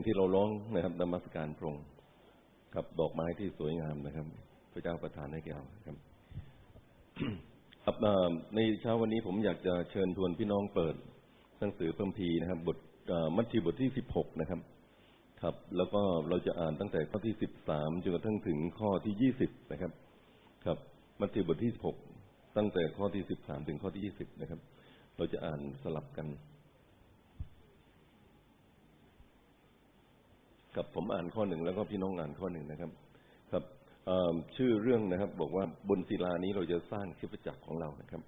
งที่เราร้องนะครับนมัสการพระองค์กับดอกไม้ที่สวยงามนะครับ พระเจ้าประทานให้แก่เราครับครับในเช้าวันนี้ผมอยากจะเชิญชวนพี่น้องเปิดหนังสือเพิ่มพีร์นะครับ บทมัทธิวบทที่สิบหกนะครับ ครับ แล้วก็เราจะอ่านตั้งแต่ข้อที่สิบสามจนกระทั่งถึงข้อที่ยี่สิบนะครับ ครับ มัทธิวบทที่สิบหกตั้งแต่ข้อที่สิบสามถึงข้อที่ยี่สิบนะครับ เราจะอ่านสลับกัน ครับผมอ่านข้อหนึ่งแล้วก็พี่น้องอ่านข้อหนึ่งนะครับ ครับชื่อเรื่องนะครับ บอกว่าบนศิลานี้เราจะสร้างคริสตจักรของเรานะครับ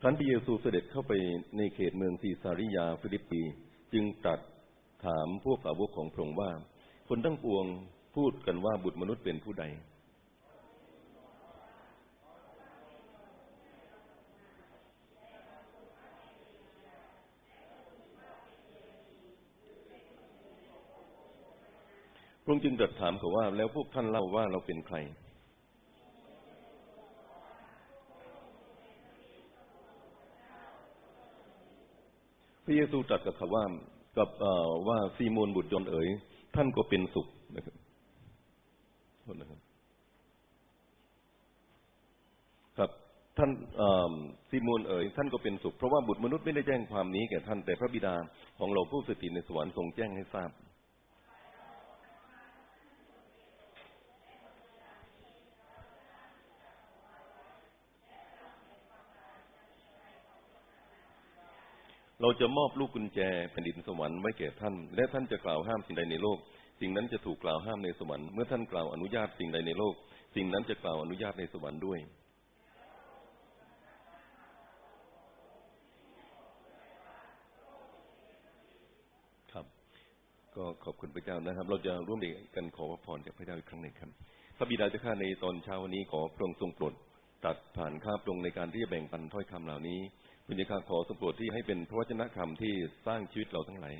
ครั้นพระเยซูเสด็จเข้าไปในเขตเมืองซีซาริยาฟิลิปปี จึงตรัสถามพวกสาวกของพระองค์ว่า คนทั้งปวงพูดกันว่าบุตรมนุษย์เป็นผู้ใด พระองค์จึงตรัสถามเขาว่า แล้วพวกท่านเล่าว่าเราเป็นใคร พระเยซูตรัสกับเขาว่ากับว่าซีโมนบุตรยนเอ๋ย ท่านก็เป็นสุขนะครับโทษนะครับ ครับท่านซีโมนเอ๋ยท่านก็เป็นสุข เพราะว่าบุตรมนุษย์ไม่ได้แจ้งความนี้แก่ท่านแต่พระบิดาของเราผู้สถิตในสวรรค์ทรงแจ้งให้ทราบ เราจะมอบลูกกุญแจแผ่นดินสวรรค์ไว้แก่ท่าน และท่านจะกล่าวห้ามสิ่งใดในโลก สิ่งนั้นจะถูกกล่าวห้ามในสวรรค์ เมื่อท่านกล่าวอนุญาตสิ่งใดในโลก สิ่งนั้นจะกล่าวอนุญาตในสวรรค์ด้วยครับก็ขอบคุณพระเจ้านะครับ เราจะร่วมกันขอพระพรจากพระเจ้าอีกครั้งหนึ่งครับ พระบิดาเจ้าข้าในตอนเช้าวันนี้ขอพระองค์ทรงโปรดตัดผ่านข้าพระองค์ในการที่จะแบ่งปันถ้อยคำเหล่านี้ พุญญาคาขอทรงโปรดที่ให้เป็นพระวจนะคำที่สร้างชีวิตเราทั้งหลาย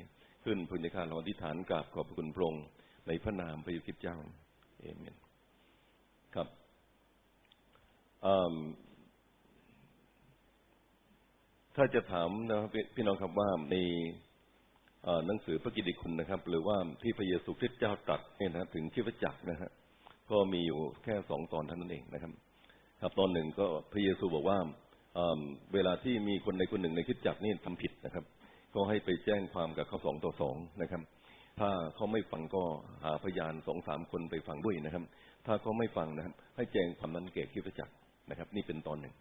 ขึ้นพุญญาคาเราอธิษฐานกราบขอบพระคุณพระองค์ในพระนามพระเยซูคริสต์เจ้าเอเมนครับถ้าจะถามนะครับพี่น้องครับว่าในหนังสือพระกิตติคุณนะครับ หรือว่าที่พระเยซูคริสต์เจ้าตรัสเนี่ยนะถึงชีวจักรนะฮะก็มีอยู่แค่สองตอนเท่านั้นเองนะครับ ครับตอนหนึ่งก็พระเยซูบอกว่า เเวลาที่มีคนใดคนหนึ่งในคริสตจักนี่ทำผิดนะครับ ก็ให้ไปแจ้งความกับเขาสองต่อสองนะครับ ถ้าเขาไม่ฟังก็หาพยานสองสามคนไปฟังด้วยนะครับ ถ้าเขาไม่ฟังนะครับ ให้แจ้งความนั้นแก่คริสตจักนะครับ นี่เป็นตอนหนึ่ง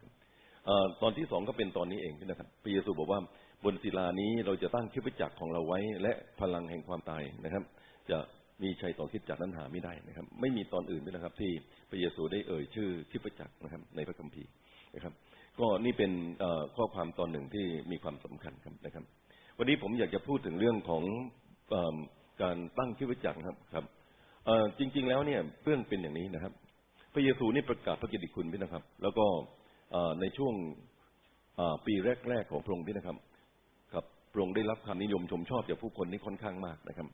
ตอนที่สองก็เป็นตอนนี้เองนะครับพระเยซูบอกว่าบนศิลานี้เราจะตั้งคริสตจักของเราไว้ และพลังแห่งความตายนะครับ จะมีชัยต่อคริสตจักนั้นหาไม่ได้นะครับ ไม่มีตอนอื่นด้วยนะครับ ที่พระเยซูได้เอ่ยชื่อคริสตจักนะครับ ในพระคัมภีร์นะครับ ก็นี่เป็นข้อความตอนหนึ่งที่มีความสำคัญครับนะครับ วันนี้ผมอยากจะพูดถึงเรื่องของการตั้งคริสตจักรครับครับจริง ๆ แล้วเนี่ยเรื่องเป็นอย่างนี้นะครับ พระเยซูนี่ประกาศพระกิตติคุณพี่นะครับ แล้วก็ในช่วงปีแรก ๆ ของพระองค์นี่นะครับครับพระองค์ได้รับความนิยมชมชอบจากผู้คนนี่ค่อนข้างมากนะครับ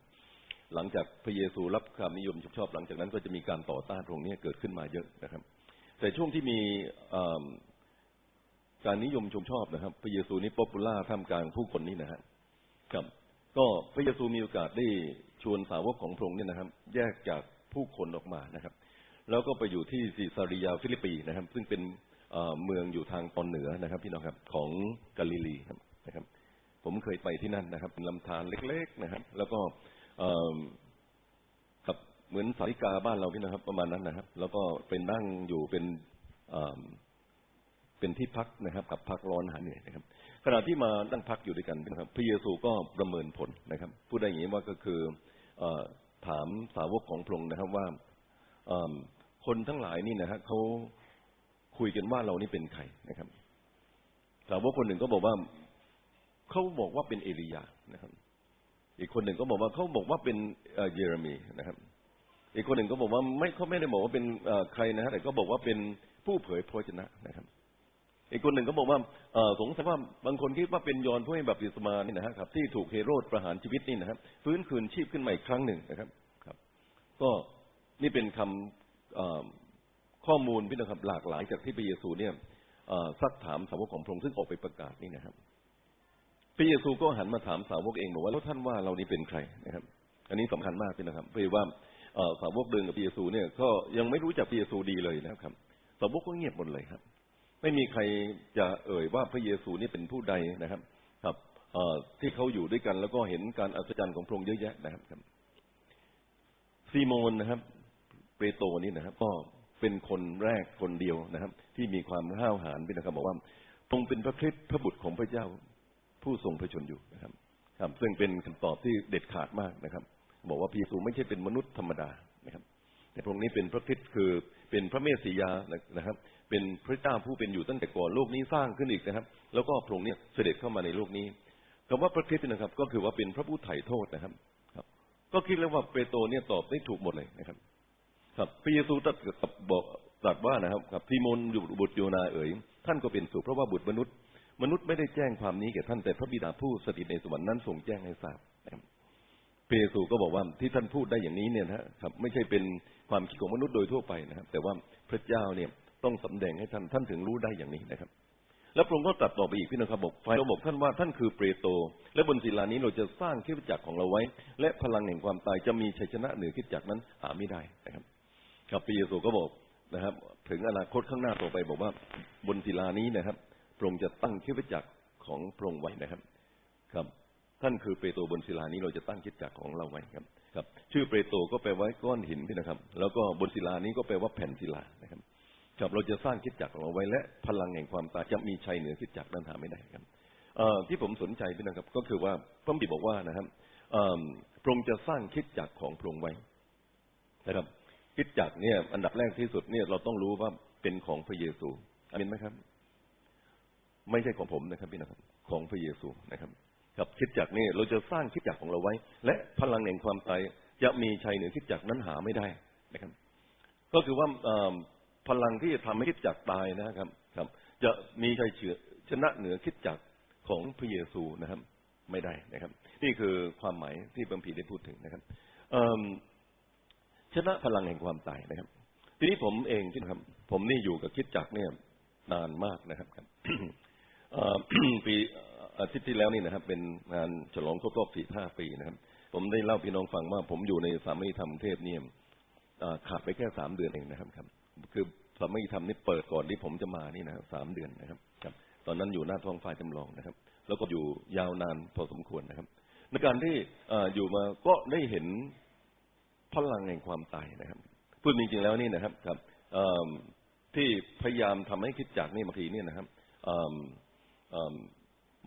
หลังจากพระเยซูรับความนิยมชมชอบ หลังจากนั้นก็จะมีการต่อต้านพระองค์นี้เกิดขึ้นมาเยอะนะครับ แต่ช่วงที่มี การนิยมชมชอบนะครับ พระเยซูนี่ popular ท่ามกลางผู้คนนี่นะครับครับก็พระเยซูมีโอกาสได้ชวนสาวกของพระองค์เนี่ยนะครับ แยกจากผู้คนออกมานะครับ แล้วก็ไปอยู่ที่ซิซาริยาฟิลิปปีนะครับ ซึ่งเป็นเมืองอยู่ทางตอนเหนือนะครับ พี่น้องครับของกาลิลีครับนะครับ ผมเคยไปที่นั่นนะครับเป็นลำธารเล็ก ๆนะครับ แล้วก็กับเหมือนสาริกาบ้านเราพี่นะครับ ประมาณนั้นนะครับ แล้วก็เป็นนั่งอยู่เป็น เป็นที่พักนะครับ กับพักร้อนหาเหนื่อยนะครับ ขณะที่มานั่งพักอยู่ด้วยกันนะครับ พระเยซูก็ประเมินผลนะครับ พูดได้อย่างนี้ว่าก็คือถามสาวกของพระองค์นะครับว่าคนทั้งหลายนี่นะฮะเขาคุยกันว่าเรานี่เป็นใครนะครับ สาวกคนหนึ่งก็บอกว่าเขาบอกว่าเป็นเอลียานะครับ อีกคนหนึ่งก็บอกว่าเขาบอกว่าเป็นเยเรมีนะครับอีกคนหนึ่งก็บอกว่าไม่เขาไม่ได้บอกว่าเป็นใครนะฮะแต่ก็บอกว่าเป็นผู้เผยพระชนะนะครับ อีกคนหนึ่งก็บอกว่าสงสัยว่าบางคนคิดว่าเป็นยอนผู้ให้แบบอิสมานี่นะครับ ที่ถูกเฮโรดประหารชีวิตนี่นะครับฟื้นคืนชีพขึ้นมาอีกครั้งหนึ่งนะครับ ครับ ก็นี่เป็นคำข้อมูลพี่นะครับหลากหลายจากที่พระเยซูเนี่ยซักถามสาวกของพระองค์ซึ่งออกไปประกาศนี่นะครับพระเยซูก็หันมาถามสาวกเองบอกว่าแล้วท่านว่าเรานี้เป็นใครนะครับ อันนี้สำคัญมากพี่นะครับเพราะว่าสาวกเดินกับพระเยซูเนี่ยก็ยังไม่รู้จักพระเยซูดีเลยนะครับ สาวกก็เงียบหมดเลยครับ ไม่มีใครจะเอ่ยว่าพระเยซูนี่เป็นผู้ใดนะครับ ครับที่เขาอยู่ด้วยกันแล้วก็เห็นการอัศจรรย์ของพระองค์เยอะแยะนะครับซีโมนนะครับ เปโตรนี่นะครับ ก็เป็นคนแรกคนเดียวนะครับ ที่มีความห้าวหาญพี่นะครับ บอกว่าตรงเป็นพระคริสต์พระบุตรของพระเจ้า ผู้ทรงพระชนอยู่นะครับ ครับ ซึ่งเป็นคำตอบที่เด็ดขาดมากนะครับ บอกว่าพระเยซูไม่ใช่เป็นมนุษย์ธรรมดานะครับ แต่พระองค์นี้เป็นพระคริสต์คือเป็นพระเมสสิยานะครับ เป็นพระเจ้าผู้เป็นอยู่ตั้งแต่ก่อนโลกนี้สร้างขึ้นอีกนะครับ แล้วก็พระองค์เนี่ยเสด็จเข้ามาในโลกนี้คำว่าพระคริสต์นะครับ ก็คือว่าเป็นพระผู้ไถ่โทษนะครับ ครับ ก็คิดแล้วว่าเปโตรเนี่ยตอบได้ถูกหมดเลยนะครับ ครับพระเยซูตรัสกับบอกตรัสว่านะครับครับซีโมนอยู่บุตรโยนาเอ๋ยท่านก็เป็นสุขเพราะว่าบุตรมนุษย์ มนุษย์ไม่ได้แจ้งความนี้แก่ท่านแต่พระบิดาผู้สถิตในสวรรค์นั้นทรงแจ้งให้ทราบพระเยซูก็บอกว่าที่ท่านพูดได้อย่างนี้เนี่ยนะครับ ไม่ใช่เป็น ความคิดของมนุษย์โดยทั่วไปนะครับ แต่ว่าพระเจ้าเนี่ยต้องสำแดงให้ท่านท่านถึงรู้ได้อย่างนี้นะครับ แล้วพระองค์ก็ตรัสต่อไปอีกพี่นะครับบอกไฟเราบอกท่านว่าท่านคือเปรโต และบนศิลานี้เราจะสร้างคิดจักรของเราไว้ และพลังแห่งความตายจะมีชัยชนะเหนือคิดจักรนั้นหาไม่ได้นะครับครับพระเยซูก็บอกนะครับ ถึงอนาคตข้างหน้าต่อไปบอกว่าบนศิลานี้นะครับพระองค์จะตั้งคิดจักรของพระองค์ไว้นะครับ ครับ ท่านคือเปโตรบนศิลานี้เราจะตั้งคิดจักรของเราไว้ครับ ครับ ชื่อเปโตรก็แปลว่าก้อนหินพี่นะครับ แล้วก็บนศิลานี้ก็แปลว่าแผ่นศิลานะครับครับเราจะสร้างคิดจักรของเราไว้และพลังแห่งความตายจะมีชัยเหนือคิดจักรนั้นหาไม่ได้ครับที่ผมสนใจพี่นะครับ ก็คือว่าพระบิดบอกว่านะครับพระองค์จะสร้างคิดจักรของพระองค์ไว้นะครับคิดจักเนี่ย อันดับแรกที่สุดเนี่ยเราต้องรู้ว่าเป็นของพระเยซูอามินไหมครับ ไม่ใช่ของผมนะครับพี่นะครับ ของพระเยซูนะครับ กับคิดจักนี่เราจะสร้างคิดจักของเราไว้ และพลังแห่งความตายจะมีชัยเหนือคิดจักนั้นหาไม่ได้นะครับ ก็คือว่าพลังที่จะทำให้คิดจักตายนะครับครับ จะมีชัยเฉือชนะเหนือคิดจักของพระเยซูนะครับ ไม่ได้นะครับ นี่คือความหมายที่บัมพีได้พูดถึงนะครับชนะพลังแห่งความตายนะครับ ทีนี้ผมเองที่ครับ ผมนี่อยู่กับคิดจักเนี่ยนานมากนะครับปี อาทิตย์ที่แล้วนี่นะครับ เป็นงานฉลองครบรอบสี่ห้าปีนะครับ ผมได้เล่าพี่น้องฟังว่า ผมอยู่ในสามีธรรมเทพเนี่ยขาดไปแค่สามเดือนเองนะครับครับ คือสามีธรรมนี่เปิดก่อนที่ผมจะมานี่นะสามเดือนนะครับครับ ตอนนั้นอยู่หน้าท้องฟ้าจำลองนะครับ แล้วก็อยู่ยาวนานพอสมควรนะครับ ในการที่อยู่มาก็ได้เห็นพลังแห่งความตายนะครับพูดจริงๆแล้วนี่นะครับครับที่พยายามทำให้คิดจักนี่บางทีนี่นะครับ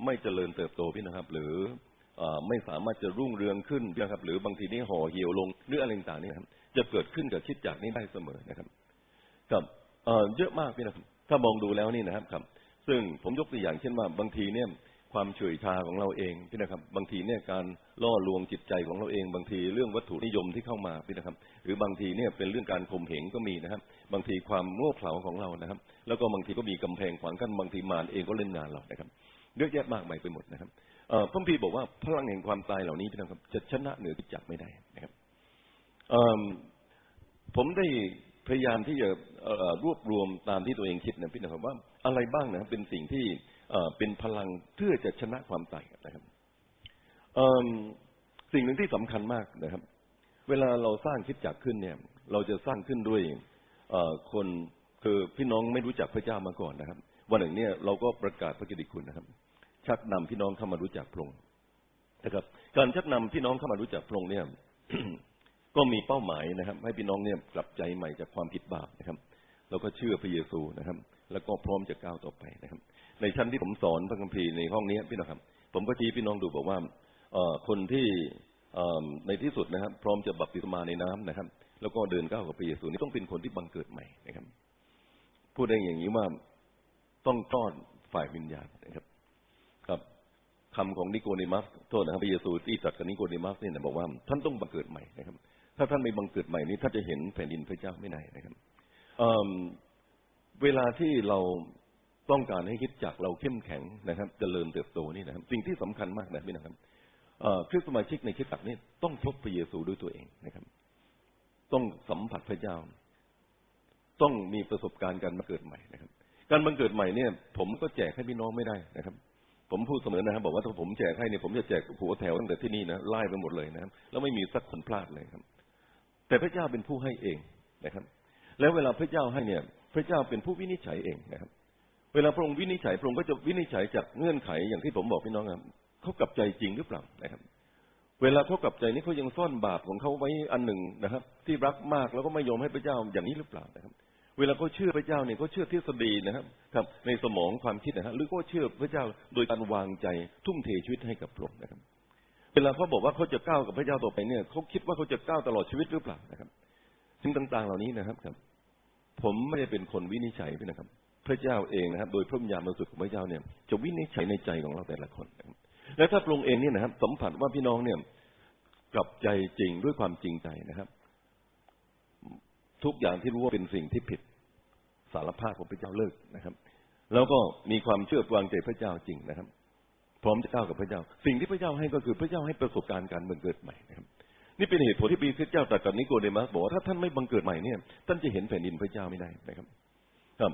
ไม่เจริญเติบโตพี่นะครับ หรือไม่สามารถจะรุ่งเรืองขึ้นนะครับ หรือบางทีนี่ห่อเหี่ยวลงหรืออะไรต่างๆนี่ครับจะเกิดขึ้นกับคิดจักนี้ได้เสมอนะครับกับเยอะมากพี่นะครับ ถ้ามองดูแล้วนี่นะครับครับ ซึ่งผมยกตัวอย่างเช่นว่าบางทีเนี่ยความเฉยชาของเราเองพี่นะครับ บางทีเนี่ยการล่อลวงจิตใจของเราเอง บางทีเรื่องวัตถุนิยมที่เข้ามาพี่นะครับ หรือบางทีเนี่ยเป็นเรื่องการข่มเหงก็มีนะครับ บางทีความโง่เขลาของเรานะครับ แล้วก็บางทีก็มีกำแพงขวางกั้นบางทีมารเองก็เล่นงานเรานะครับ เยอะแยะมากมายไปหมดนะครับพระพีบอกว่าพลังแห่งความตายเหล่านี้พี่นะครับ จะชนะเหนือกิจจักไม่ได้นะครับผมได้พยายามที่จะรวบรวมตามที่ตัวเองคิดนะพี่นะครับว่าอะไรบ้างนะเป็นสิ่งที่เป็นพลังเพื่อจะชนะความตายนะครับสิ่งหนึ่งที่สำคัญมากนะครับ เวลาเราสร้างคิดจักขึ้นเนี่ย เราจะสร้างขึ้นด้วยคนคือพี่น้องไม่รู้จักพระเจ้ามาก่อนนะครับ วันหนึ่งเนี่ยเราก็ประกาศพระกิตติคุณนะครับ ชักนำพี่น้องเข้ามารู้จักพระองค์นะครับ การชักนำพี่น้องเข้ามารู้จักพระองค์เนี่ย ก็มีเป้าหมายนะครับ ให้พี่น้องเนี่ยกลับใจใหม่จากความผิดบาปนะครับแล้วก็เชื่อพระเยซูนะครับ แล้วก็พร้อมจะก้าวต่อไปนะครับ ในชั้นที่ผมสอนพระคัมภีร์ในห้องนี้พี่น้องครับ ผมก็ชี้พี่น้องดูบอกว่าคนที่ในที่สุดนะครับ พร้อมจะบัพติศมาในน้ำนะครับ แล้วก็เดินก้าวกับพระเยซูนี่ต้องเป็นคนที่บังเกิดใหม่นะครับ พูดได้อย่างนี้ว่าต้องต้อนฝ่ายวิญญาณนะครับ คำของนิโคเดมัสโทษนะครับพระเยซูที่ตรัสกับนิโคเดมัสเนี่ยบอกว่าท่านต้องบังเกิดใหม่นะครับ ถ้าท่านไม่บังเกิดใหม่นี้ท่านจะเห็นแผ่นดินพระเจ้าไม่ได้นะครับเวลาที่เราต้องการให้คิดจักเราเข้มแข็งนะครับจเจริญเติบโตนี่นะครับ สิ่งที่สำคัญมากนะพี่นะครับคริสตสมาชิกในคิดจักนี่ต้องพบพระเยซูด้วยตัวเองนะครับ ต้องสัมผัสพระเจ้า ต้องมีประสบการณ์การมาเกิดใหม่นะครับ การบังเกิดใหม่เนี่ย ผมก็แจกให้พี่น้องไม่ได้นะครับ ผมพูดเสมอนะครับบอกว่าถ้าผมแจกให้เนี่ยผมจะแจกหัวแถวตั้งแต่ที่นี่นะไล่ไปหมดเลยนะครับแล้วไม่มีสักคนพลาดเลยครับ แต่พระเจ้าเป็นผู้ให้เองนะครับ แล้วเวลาพระเจ้าให้เนี่ย พระเจ้าเป็นผู้วินิจฉัยเองนะครับ เวลาพระองค์วินิจฉัยพระองค์ก็จะวินิจฉัยจากเงื่อนไขอย่างที่ผมบอกพี่น้องครับเขากลับใจจริงหรือเปล่านะครับ เวลาเขากลับใจนี้เขายังซ่อนบาปของเขาไว้อันหนึ่งนะครับ ที่รักมากแล้วก็ไม่ยอมให้พระเจ้าอย่างนี้หรือเปล่านะครับ เวลาเขาเชื่อพระเจ้าเนี่ยเขาเชื่อทฤษฎีนะครับ ครับ ในสมองความคิดนะฮะหรือก็เชื่อพระเจ้าโดยการวางใจทุ่มเทชีวิตให้กับพระองค์นะครับ เวลาเขาบอกว่าเขาจะก้าวกับพระเจ้าต่อไปเนี่ยเขาคิดว่าเขาจะก้าวตลอดชีวิตหรือเปล่านะครับสิ่งต่าง ๆ เหล่านี้นะครับครับ ผมไม่ได้เป็นคนวินิจฉัยพี่นะครับ พระเจ้าเองนะครับ โดยพระวิญญาณบริสุทธิ์ของพระเจ้าเนี่ย จะวินิจฉัยในใจของเราแต่ละคนนะคและถ้าพระองค์เองเนี่ยนะครับสัมผัสว่าพี่น้องเนี่ยกลับใจจริงด้วยความจริงใจนะครับ ทุกอย่างที่รู้ว่าเป็นสิ่งที่ผิด สารภาพของพระเจ้าเลิกนะครับ แล้วก็มีความเชื่อวางใจพระเจ้าจริงนะครับ พร้อมจะก้าวกับพระเจ้า สิ่งที่พระเจ้าให้ก็คือพระเจ้าให้ประสบการณ์การบังเกิดใหม่นะครับ นี่เป็นเหตุผลที่ปีพระเจ้าตรัสกับนิโคเดมัสบอกว่าถ้าท่านไม่บังเกิดใหม่เนี่ย ท่านจะเห็นแผ่นดินพระเจ้าไม่ได้นะครับ ครับ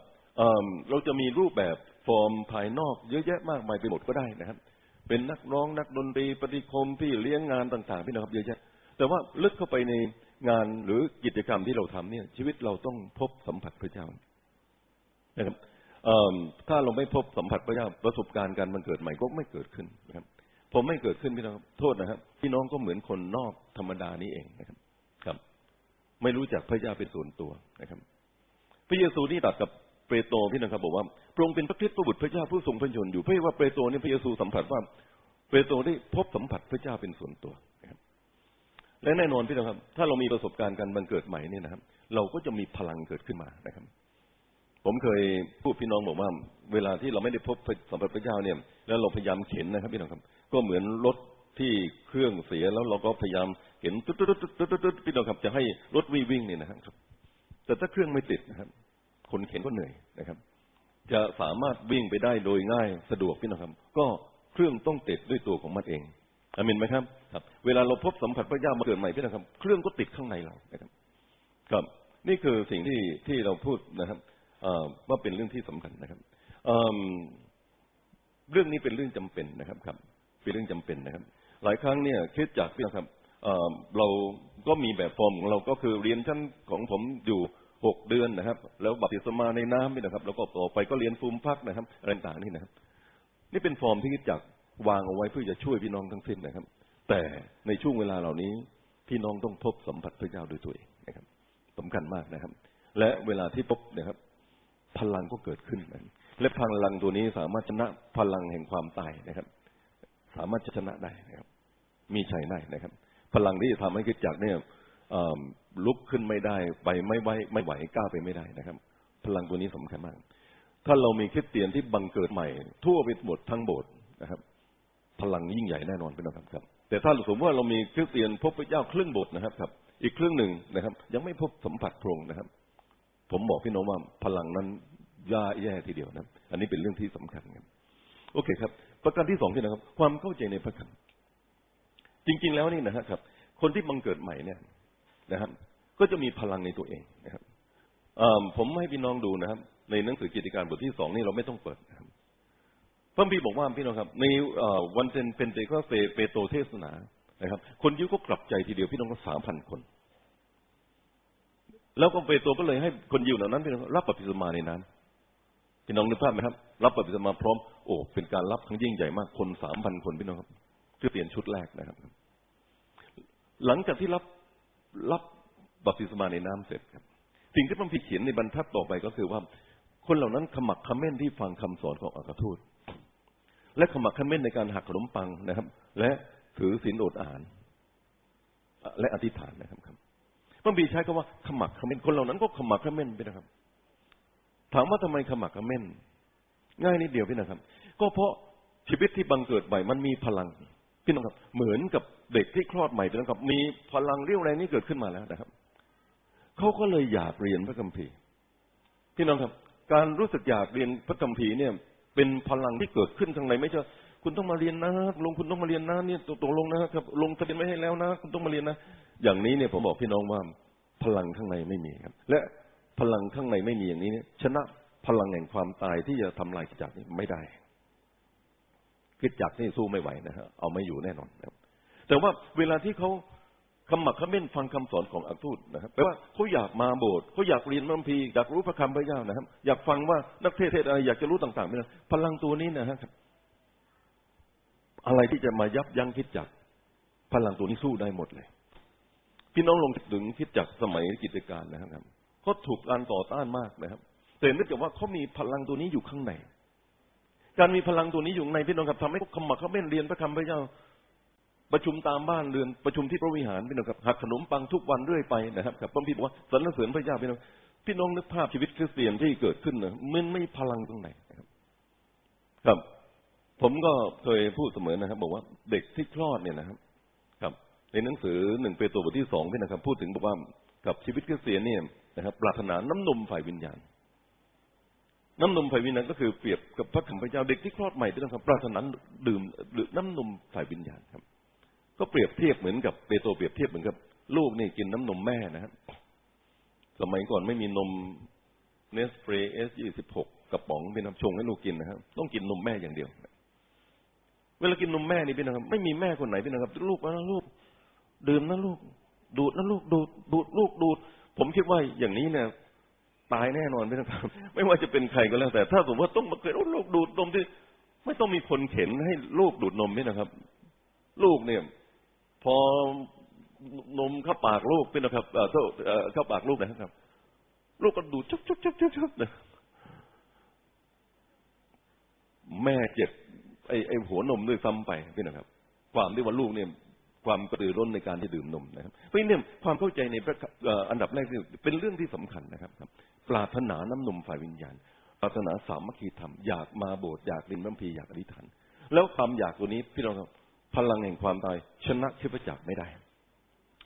เราจะมีรูปแบบฟอร์มภายนอกเยอะแยะมากมายไปหมดก็ได้นะครับ เป็นนักร้องนักดนตรีปฏิคมที่เลี้ยงงานต่างๆพี่นะครับ เยอะแยะ แต่ว่าลึกเข้าไปในงานหรือกิจกรรมที่เราทำเนี่ย ชีวิตเราต้องพบสัมผัสพระเจ้า นะครับถ้าเราไม่พบสัมผัสพระเจ้าประสบการณ์การมันเกิดใหม่ก็ไม่เกิดขึ้นนะครับผมไม่เกิดขึ้นพี่น้องโทษนะครับพี่น้องก็เหมือนคนนอกธรรมดานี้เองนะครับ ครับ ไม่รู้จักพระเจ้าเป็นส่วนตัวนะครับ พระเยซูนี่ตัดกับเปโตรพี่น้องครับบอกว่าพระองค์เป็นพระคิดประบุตรพระเจ้าผู้ทรงพระชนอยู่เพื่อว่าเปโตรนี่พระเยซูสัมผัสว่าเปโตรได้พบสัมผัสพระเจ้าเป็นส่วนตัวนะครับ และแน่นอนพี่น้องครับ ถ้าเรามีประสบการณ์การบังเกิดใหม่นี่นะครับ เราก็จะมีพลังเกิดขึ้นมานะครับ ผมเคยพูดพี่น้องบอกว่า เวลาที่เราไม่ได้พบสัมผัสพระเจ้าเนี่ย แล้วเราพยายามเข็นนะครับพี่น้องครับ ก็เหมือนรถที่เครื่องเสียแล้วเราก็พยายามเข็นตุ๊ดตุ๊ดตุ๊ดตุ๊ดตุ๊ดพี่น้องครับจะให้รถวิ่งวิ่งเนี่ยนะครับ แต่ถ้าเครื่องไม่ติดนะครับ คนเข็นก็เหนื่อยนะครับ จะสามารถวิ่งไปได้โดยง่ายสะดวกพี่น้องครับ ก็เครื่องต้องติดด้วยตัวของมันเองอามินไหมครับ ครับ เวลาเราพบสัมผัสพระเจ้ามาเกิดใหม่พี่น้องครับ เครื่องก็ติดข้างในเรานะครับ ครับ นี่คือสิ่งที่ที่เราพูดนะครับ ว่าเป็นเรื่องที่สำคัญนะครับเรื่องนี้เป็นเรื่องจำเป็นนะครับครับ เป็นเรื่องจำเป็นนะครับ หลายครั้งเนี่ยคิดจากพี่นะครับเราก็มีแบบฟอร์มของเราก็คือเรียนชั้นของผมอยู่หกเดือนนะครับ แล้วบัพติศมาในน้ำนี่นะครับ แล้วก็ต่อไปก็เรียนฟูมพักนะครับอะไรต่างนี่นะครับ นี่เป็นฟอร์มที่คิดจากวางเอาไว้เพื่อจะช่วยพี่น้องทั้งสิ้นนะครับ แต่ในช่วงเวลาเหล่านี้ พี่น้องต้องพบสัมผัสพระเจ้าโดยตัวเองนะครับสำคัญมากนะครับ และเวลาที่พบนะครับ พลังก็เกิดขึ้นนะและพลังตัวนี้สามารถชนะพลังแห่งความตายนะครับ สามารถจะชนะได้นะครับ มีชัยได้นะครับ พลังที่จะทำให้คิดจักเนี่ยลุกขึ้นไม่ได้ไปไม่ไหวไม่ไหวก้าวไปไม่ได้นะครับ พลังตัวนี้สำคัญมาก ถ้าเรามีคริสเตียนที่บังเกิดใหม่ ทั่วไปหมดทั้งโบสถ์นะครับ พลังยิ่งใหญ่แน่นอนเป็นนะครับครับ แต่ถ้าสมมติว่าเรามีคริสเตียนพบพระเจ้าครึ่งโบสถ์นะครับครับ อีกครึ่งหนึ่งนะครับ ยังไม่พบสัมผัสพรงนะครับ ผมบอกพี่น้องว่าพลังนั้นย่าแย่ทีเดียวนะ อันนี้เป็นเรื่องที่สำคัญครับโอเคครับ ประการที่สองที่นะครับ ความเข้าใจในพระคำจริง ๆ แล้วนี่นะครับ คนที่บังเกิดใหม่เนี่ยนะครับ ก็จะมีพลังในตัวเองนะครับผมให้พี่น้องดูนะครับ ในหนังสือกิจการบทที่สองนี่เราไม่ต้องเปิดนะครับพระพี่บอกว่าพี่น้องครับ ในวันเซนเป็นเตก็เปโตเทศนานะครับ คนยิวก็กลับใจทีเดียวพี่น้องก็สามพันคน แล้วก็เปโตรก็เลยให้คนยิวเหล่านั้นพี่น้องรับบัพติศมาในนั้นพี่น้องนึกภาพไหมครับ รับบัพติศมาพร้อมโอ้เป็นการรับครั้งยิ่งใหญ่มากคนสามพันคนพี่น้องครับคือเปลี่ยนชุดแรกนะครับ หลังจากที่รับรับบัพติศมาในน้ำเสร็จครับ สิ่งที่พระพิเขียนในบรรทัดต่อไปก็คือว่า คนเหล่านั้นขมักขม้นที่ฟังคำสอนของอัครทูตและขมักขม้นในการหักขนมปังนะครับ และถือศีลอดอาหาร และอธิษฐานนะครับ พระบีใช้คำว่าขมักขม้นคนเหล่านั้นก็ขมักขม้นไปนะครับ ถามว่าทำไมขมักขม้นง่ายนิดเดียวพี่นะครับ ก็เพราะชีวิตที่บังเกิดใหม่มันมีพลังพี่น้องครับ เหมือนกับเด็กที่คลอดใหม่พี่น้องครับ มีพลังเรี่ยวแรงนี้เกิดขึ้นมาแล้วนะครับเขาก็เลยอยากเรียนพระคัมภีร์พี่น้องครับ การรู้สึกอยากเรียนพระคัมภีร์เนี่ย เป็นพลังที่เกิดขึ้นทางในไม่ใช่ คุณต้องมาเรียนนะลงคุณต้องมาเรียนนะเนี่ยตกลงนะครับลงทะเบียนไม่ให้แล้วนะ คุณต้องมาเรียนนะ อย่างนี้เนี่ยผมบอกพี่น้องว่าพลังข้างในไม่มีครับ และพลังข้างในไม่มีอย่างนี้เนี่ยชนะพลังแห่งความตายที่จะทำลายกิจจักรนี้ไม่ได้กิจจักรนี่สู้ไม่ไหวนะฮะเอาไม่อยู่แน่นอนครับแต่ว่าเวลาที่เขาคำหมักคำเม่นฟังคำสอนของอักทูตนะครับแปลว่าเขาอยากมาโบสถ์เขาอยากเรียนมัมพีอยากรู้พระคำพระเจ้านะครับ อยากฟังว่านักเทศเทศอะไรอยากจะรู้ต่างๆไม่นะพลังตัวนี้นะฮะ อะไรที่จะมายับยั้งคิดจักพลังตัวนี้สู้ได้หมดเลย พี่น้องลงถึงคิดจักสมัยกิจการนะครับเขาถูกการต่อต้านมากนะครับ แต่เนื่องจากว่าเขามีพลังตัวนี้อยู่ข้างในการมีพลังตัวนี้อยู่ในพี่น้องครับทำให้ขมักเขาเม่เรียนพระคำพระเจ้า ประชุมตามบ้านเรือนประชุมที่พระวิหารพี่น้องครับหักขนมปังทุกวันเรื่อยไปนะครับครับพระพี่บอกว่าสรรเสริญพระเจ้าพี่น้องพี่น้องนึกภาพชีวิตคริสเตียนที่เกิดขึ้นนะมันไม่พลังตรงไหนครับครับ ผมก็เคยพูดเสมอนะครับ บอกว่าเด็กที่คลอดเนี่ยนะครับ ครับ ในหนังสือหนึ่งเปโตรบทที่สองพี่นะครับ พูดถึงบอกว่ากับชีวิตคริสเตียนเนี่ยนะครับปรารถนาน้ำนมฝ่ายวิญญาณ น้ำนมฝ่ายวิญญาณก็คือเปรียบกับพระขัมพเจ้าเด็กที่คลอดใหม่ที่ต้องปรารถนาดื่มหรือน้ำนมฝ่ายวิญญาณครับ ก็เปรียบเทียบเหมือนกับเปโตรเปรียบเทียบเหมือนกับลูกนี่กินน้ำนมแม่นะครับ สมัยก่อนไม่มีนมเนสเฟรเอสยี่สิบหกกระป๋องเป็นน้ำชงให้ลูกกินนะครับ ต้องกินนมแม่อย่างเดียว เวลากินนมแม่นี่เป็นนะครับไม่มีแม่คนไหนเป็นนะครับลูกนะลูก ดื่มนะลูก ดูดนะลูกดูดดูดลูกดูด ผมคิดว่าอย่างนี้เนี่ยตายแน่นอนไม่ต้องไม่ว่าจะเป็นใครก็แล้วแต่ ถ้าสมมติว่าต้องมาเกิดลูกดูดนมที่ไม่ต้องมีคนเข็นให้ลูกดูดนมนี่นะครับ ลูกเนี่ย พอนมเข้าปากลูกเป็นนะครับเอ่อเข้าปากลูกนะครับ ลูกก็ดูดชุบชุบชุบชุบชุบนี่ยแม่เจ็บ ไอ้ไอ้หัวนมด้วยซ้ำไปพี่นะครับ ความที่ว่าลูกเนี่ยความกระตือร้นในการที่ดื่มนมนะครับเพราะนี่ความเข้าใจในอันดับแรกเป็นเรื่องที่สำคัญนะครับ ปรารถนาน้ำนมฝ่ายวิญญาณ ปรารถนาสามัคคีธรรมอยากมาโบสถ์อยากรียนบัมพีอยากอธิษฐานแล้วความอยากตัวนี้พี่น้องครับพลังแห่งความตายชนะชีพจักรไม่ได้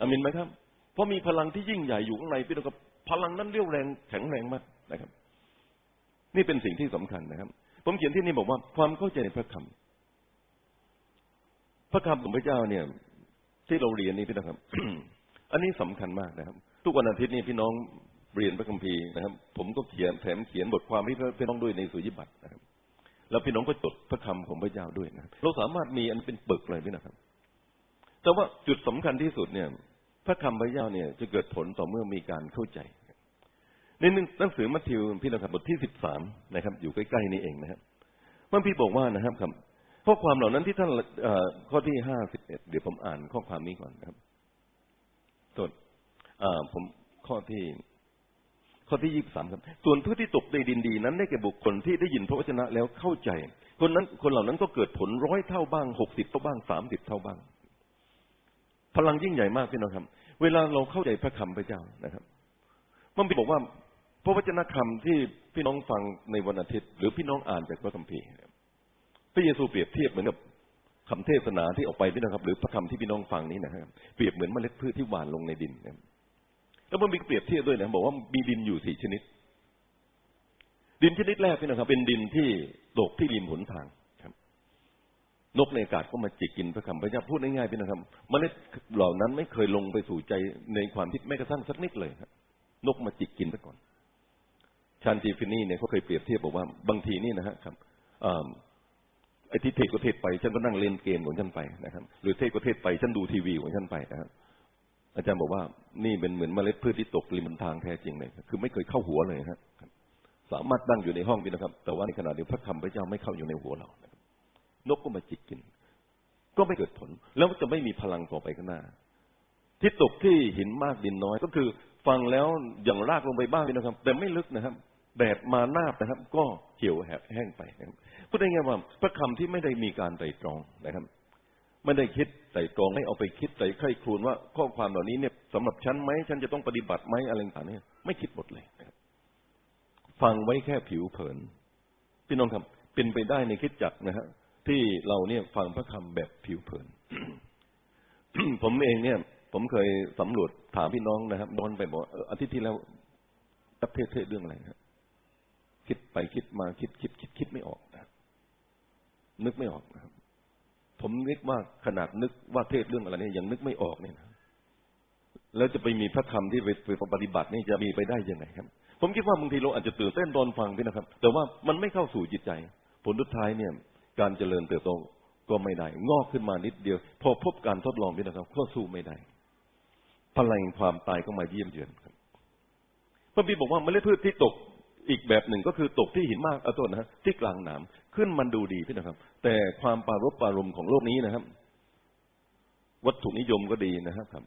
อามินไหมครับ เพราะมีพลังที่ยิ่งใหญ่อยู่ข้างในพี่น้องครับพลังนั้นเรี่ยวแรงแข็งแรงมากนะครับ นี่เป็นสิ่งที่สำคัญนะครับ ผมเขียนที่นี่บอกว่าความเข้าใจในพระคำพระคำของพระเจ้าเนี่ย ที่เราเรียนนี่พี่นะครับ อันนี้สำคัญมากนะครับ ทุกวันอาทิตย์นี่พี่น้องเรียนพระคัมภีร์นะครับ ผมก็เขียนแถมเขียนบทความให้พี่น้องด้วยในสุญิบัตรนะครับ แล้วพี่น้องก็จดพระคำของพระเจ้าด้วยนะรเราสามารถมีอันเป็นปึกเลยพี่นะครับ แต่ว่าจุดสำคัญที่สุดเนี่ย พระคำพระเจ้าเนี่ยจะเกิดผลต่อเมื่อมีการเข้าใจ ในหนังสือมัทธิวพี่นะครับบทที่สิบสามนะครับ อยู่ใกล้ๆนี่เองนะครับเมื่อพี่บอกว่านะครับข้อความเหล่านั้นที่ท่านข้อที่ห้าสิบเอ็ดเดี๋ยวผมอ่านข้อความนี้ก่อนนะครับส่วนผมข้อที่ ข้อที่ยี่สิบสามครับ ส่วนพืชที่ตกในดินดีนั้นได้แก่บุคคลที่ได้ยินพระวจนะแล้วเข้าใจ คนนั้นคนเหล่านั้นก็เกิดผลร้อยเท่าบ้างหกสิบเท่าบ้างสามสิบเท่าบ้าง พลังยิ่งใหญ่มากพี่น้องครับ เวลาเราเข้าใจพระคำพระเจ้านะครับ มันบอกว่า ระวจนะคำที่พี่น้องฟังในวันอาทิตย์ หรือพี่น้องอ่านจากพระคัมภีร์พระเยซูเปรียบเทียบเหมือนกับคำเทศนาที่ออกไปพี่น้องครับ หรือพระคำที่พี่น้องฟังนี้นะครับเปรียบเหมือนเมล็ดพืชที่หว่านลงในดินนะแล้วมันมีเปรียบเทียบด้วยนะบอกว่ามีดินอยู่สี่ชนิด ดินชนิดแรกพี่น้องครับ เป็นดินที่ตกที่ริมหนทางครับ นกในอากาศก็มาจิกกินพระคำพระเจ้าพูดง่ายๆพี่น้องครับเมล็ดเหล่านั้นไม่เคยลงไปสู่ใจในความคิดแม้กระทั่งสักนิดเลยครับนกมาจิกกินซะก่อน ชานจีฟินี่เนี่ยเขาเคยเปรียบเทียบบอกว่าบางทีนี่นะฮะครับไอ้ที่เทศก็เทศไป ฉันก็นั่งเล่นเกมของฉันไปนะครับ หรือเทศก็เทศไปฉันดูทีวีของฉันไปนะครับอาจารย์บอกว่านี่เป็นเหมือนเมล็ดพืชที่ตกริมทางแท้จริงเลยคือไม่เคยเข้าหัวเลยครับสามารถนั่งอยู่ในห้องนี้นะครับ แต่ว่าในขณะเดียวพระคำพระเจ้าไม่เข้าอยู่ในหัวเรา นกก็มาจิกกิน ก็ไม่เกิดผล แล้วจะไม่มีพลังต่อไปข้างหน้า ที่ตกที่หินมากดินน้อยก็คือ ฟังแล้วอย่างรากลงไปบ้างนะครับ แต่ไม่ลึกนะครับ แดดมาหน้านะครับ ก็เหี่ยวแหบแห้งไปนะครับพูดได้ไงว่าพระคำที่ไม่ได้มีการไตรตรองนะครับ ไม่ได้คิดไตรตรองไม่เอาไปคิดไตรไข้ครูนว่า ข้อความเหล่านี้เนี่ยสำหรับฉันไหมฉันจะต้องปฏิบัติไหมอะไรต่างๆเนี่ยไม่คิดหมดเลยนะครับ ฟังไว้แค่ผิวเผินพี่น้องครับเป็นไปได้ในคิดจักนะฮะที่เราเนี่ยฟังพระคำแบบผิวเผินผมเองเนี่ย ผมเคยสำรวจถามพี่น้องนะครับนอนไปบอกอาทิตย์ที่แล้วรับเทศเทศเรื่องอะไรครับคิดไปคิดมาคิดคิดคิดคิดไม่ออกนะนึกไม่ออกนะครับ ผมนึกว่าขนาดนึกว่าเทศเรื่องอะไรเนี่ยยังนึกไม่ออกเนี่ยนะแล้วจะไปมีพระธรรมที่ไปไปปฏิบัตินี่จะมีไปได้ยังไงครับ ผมคิดว่าบางทีเราอาจจะตื่นเต้นตอนฟังพี่นะครับ แต่ว่ามันไม่เข้าสู่จิตใจ ผลทุดท้ายเนี่ย การเจริญเติบโตก็ไม่ได้ งอกขึ้นมานิดเดียว พอพบการทดลองพี่นะครับก็สู้ไม่ได้ พลังความตายก็มาเยี่ยมเยือนครับพระบิดบอกว่าเมล็ดพืชที่ตกอีกแบบหนึ่งก็คือตกที่หินมากเอาต้นนะที่กลางหนามขึ้นมันดูดีพี่นะครับ แต่ความปารบปารมของโลกนี้นะครับ วัตถุนิยมก็ดีนะครับ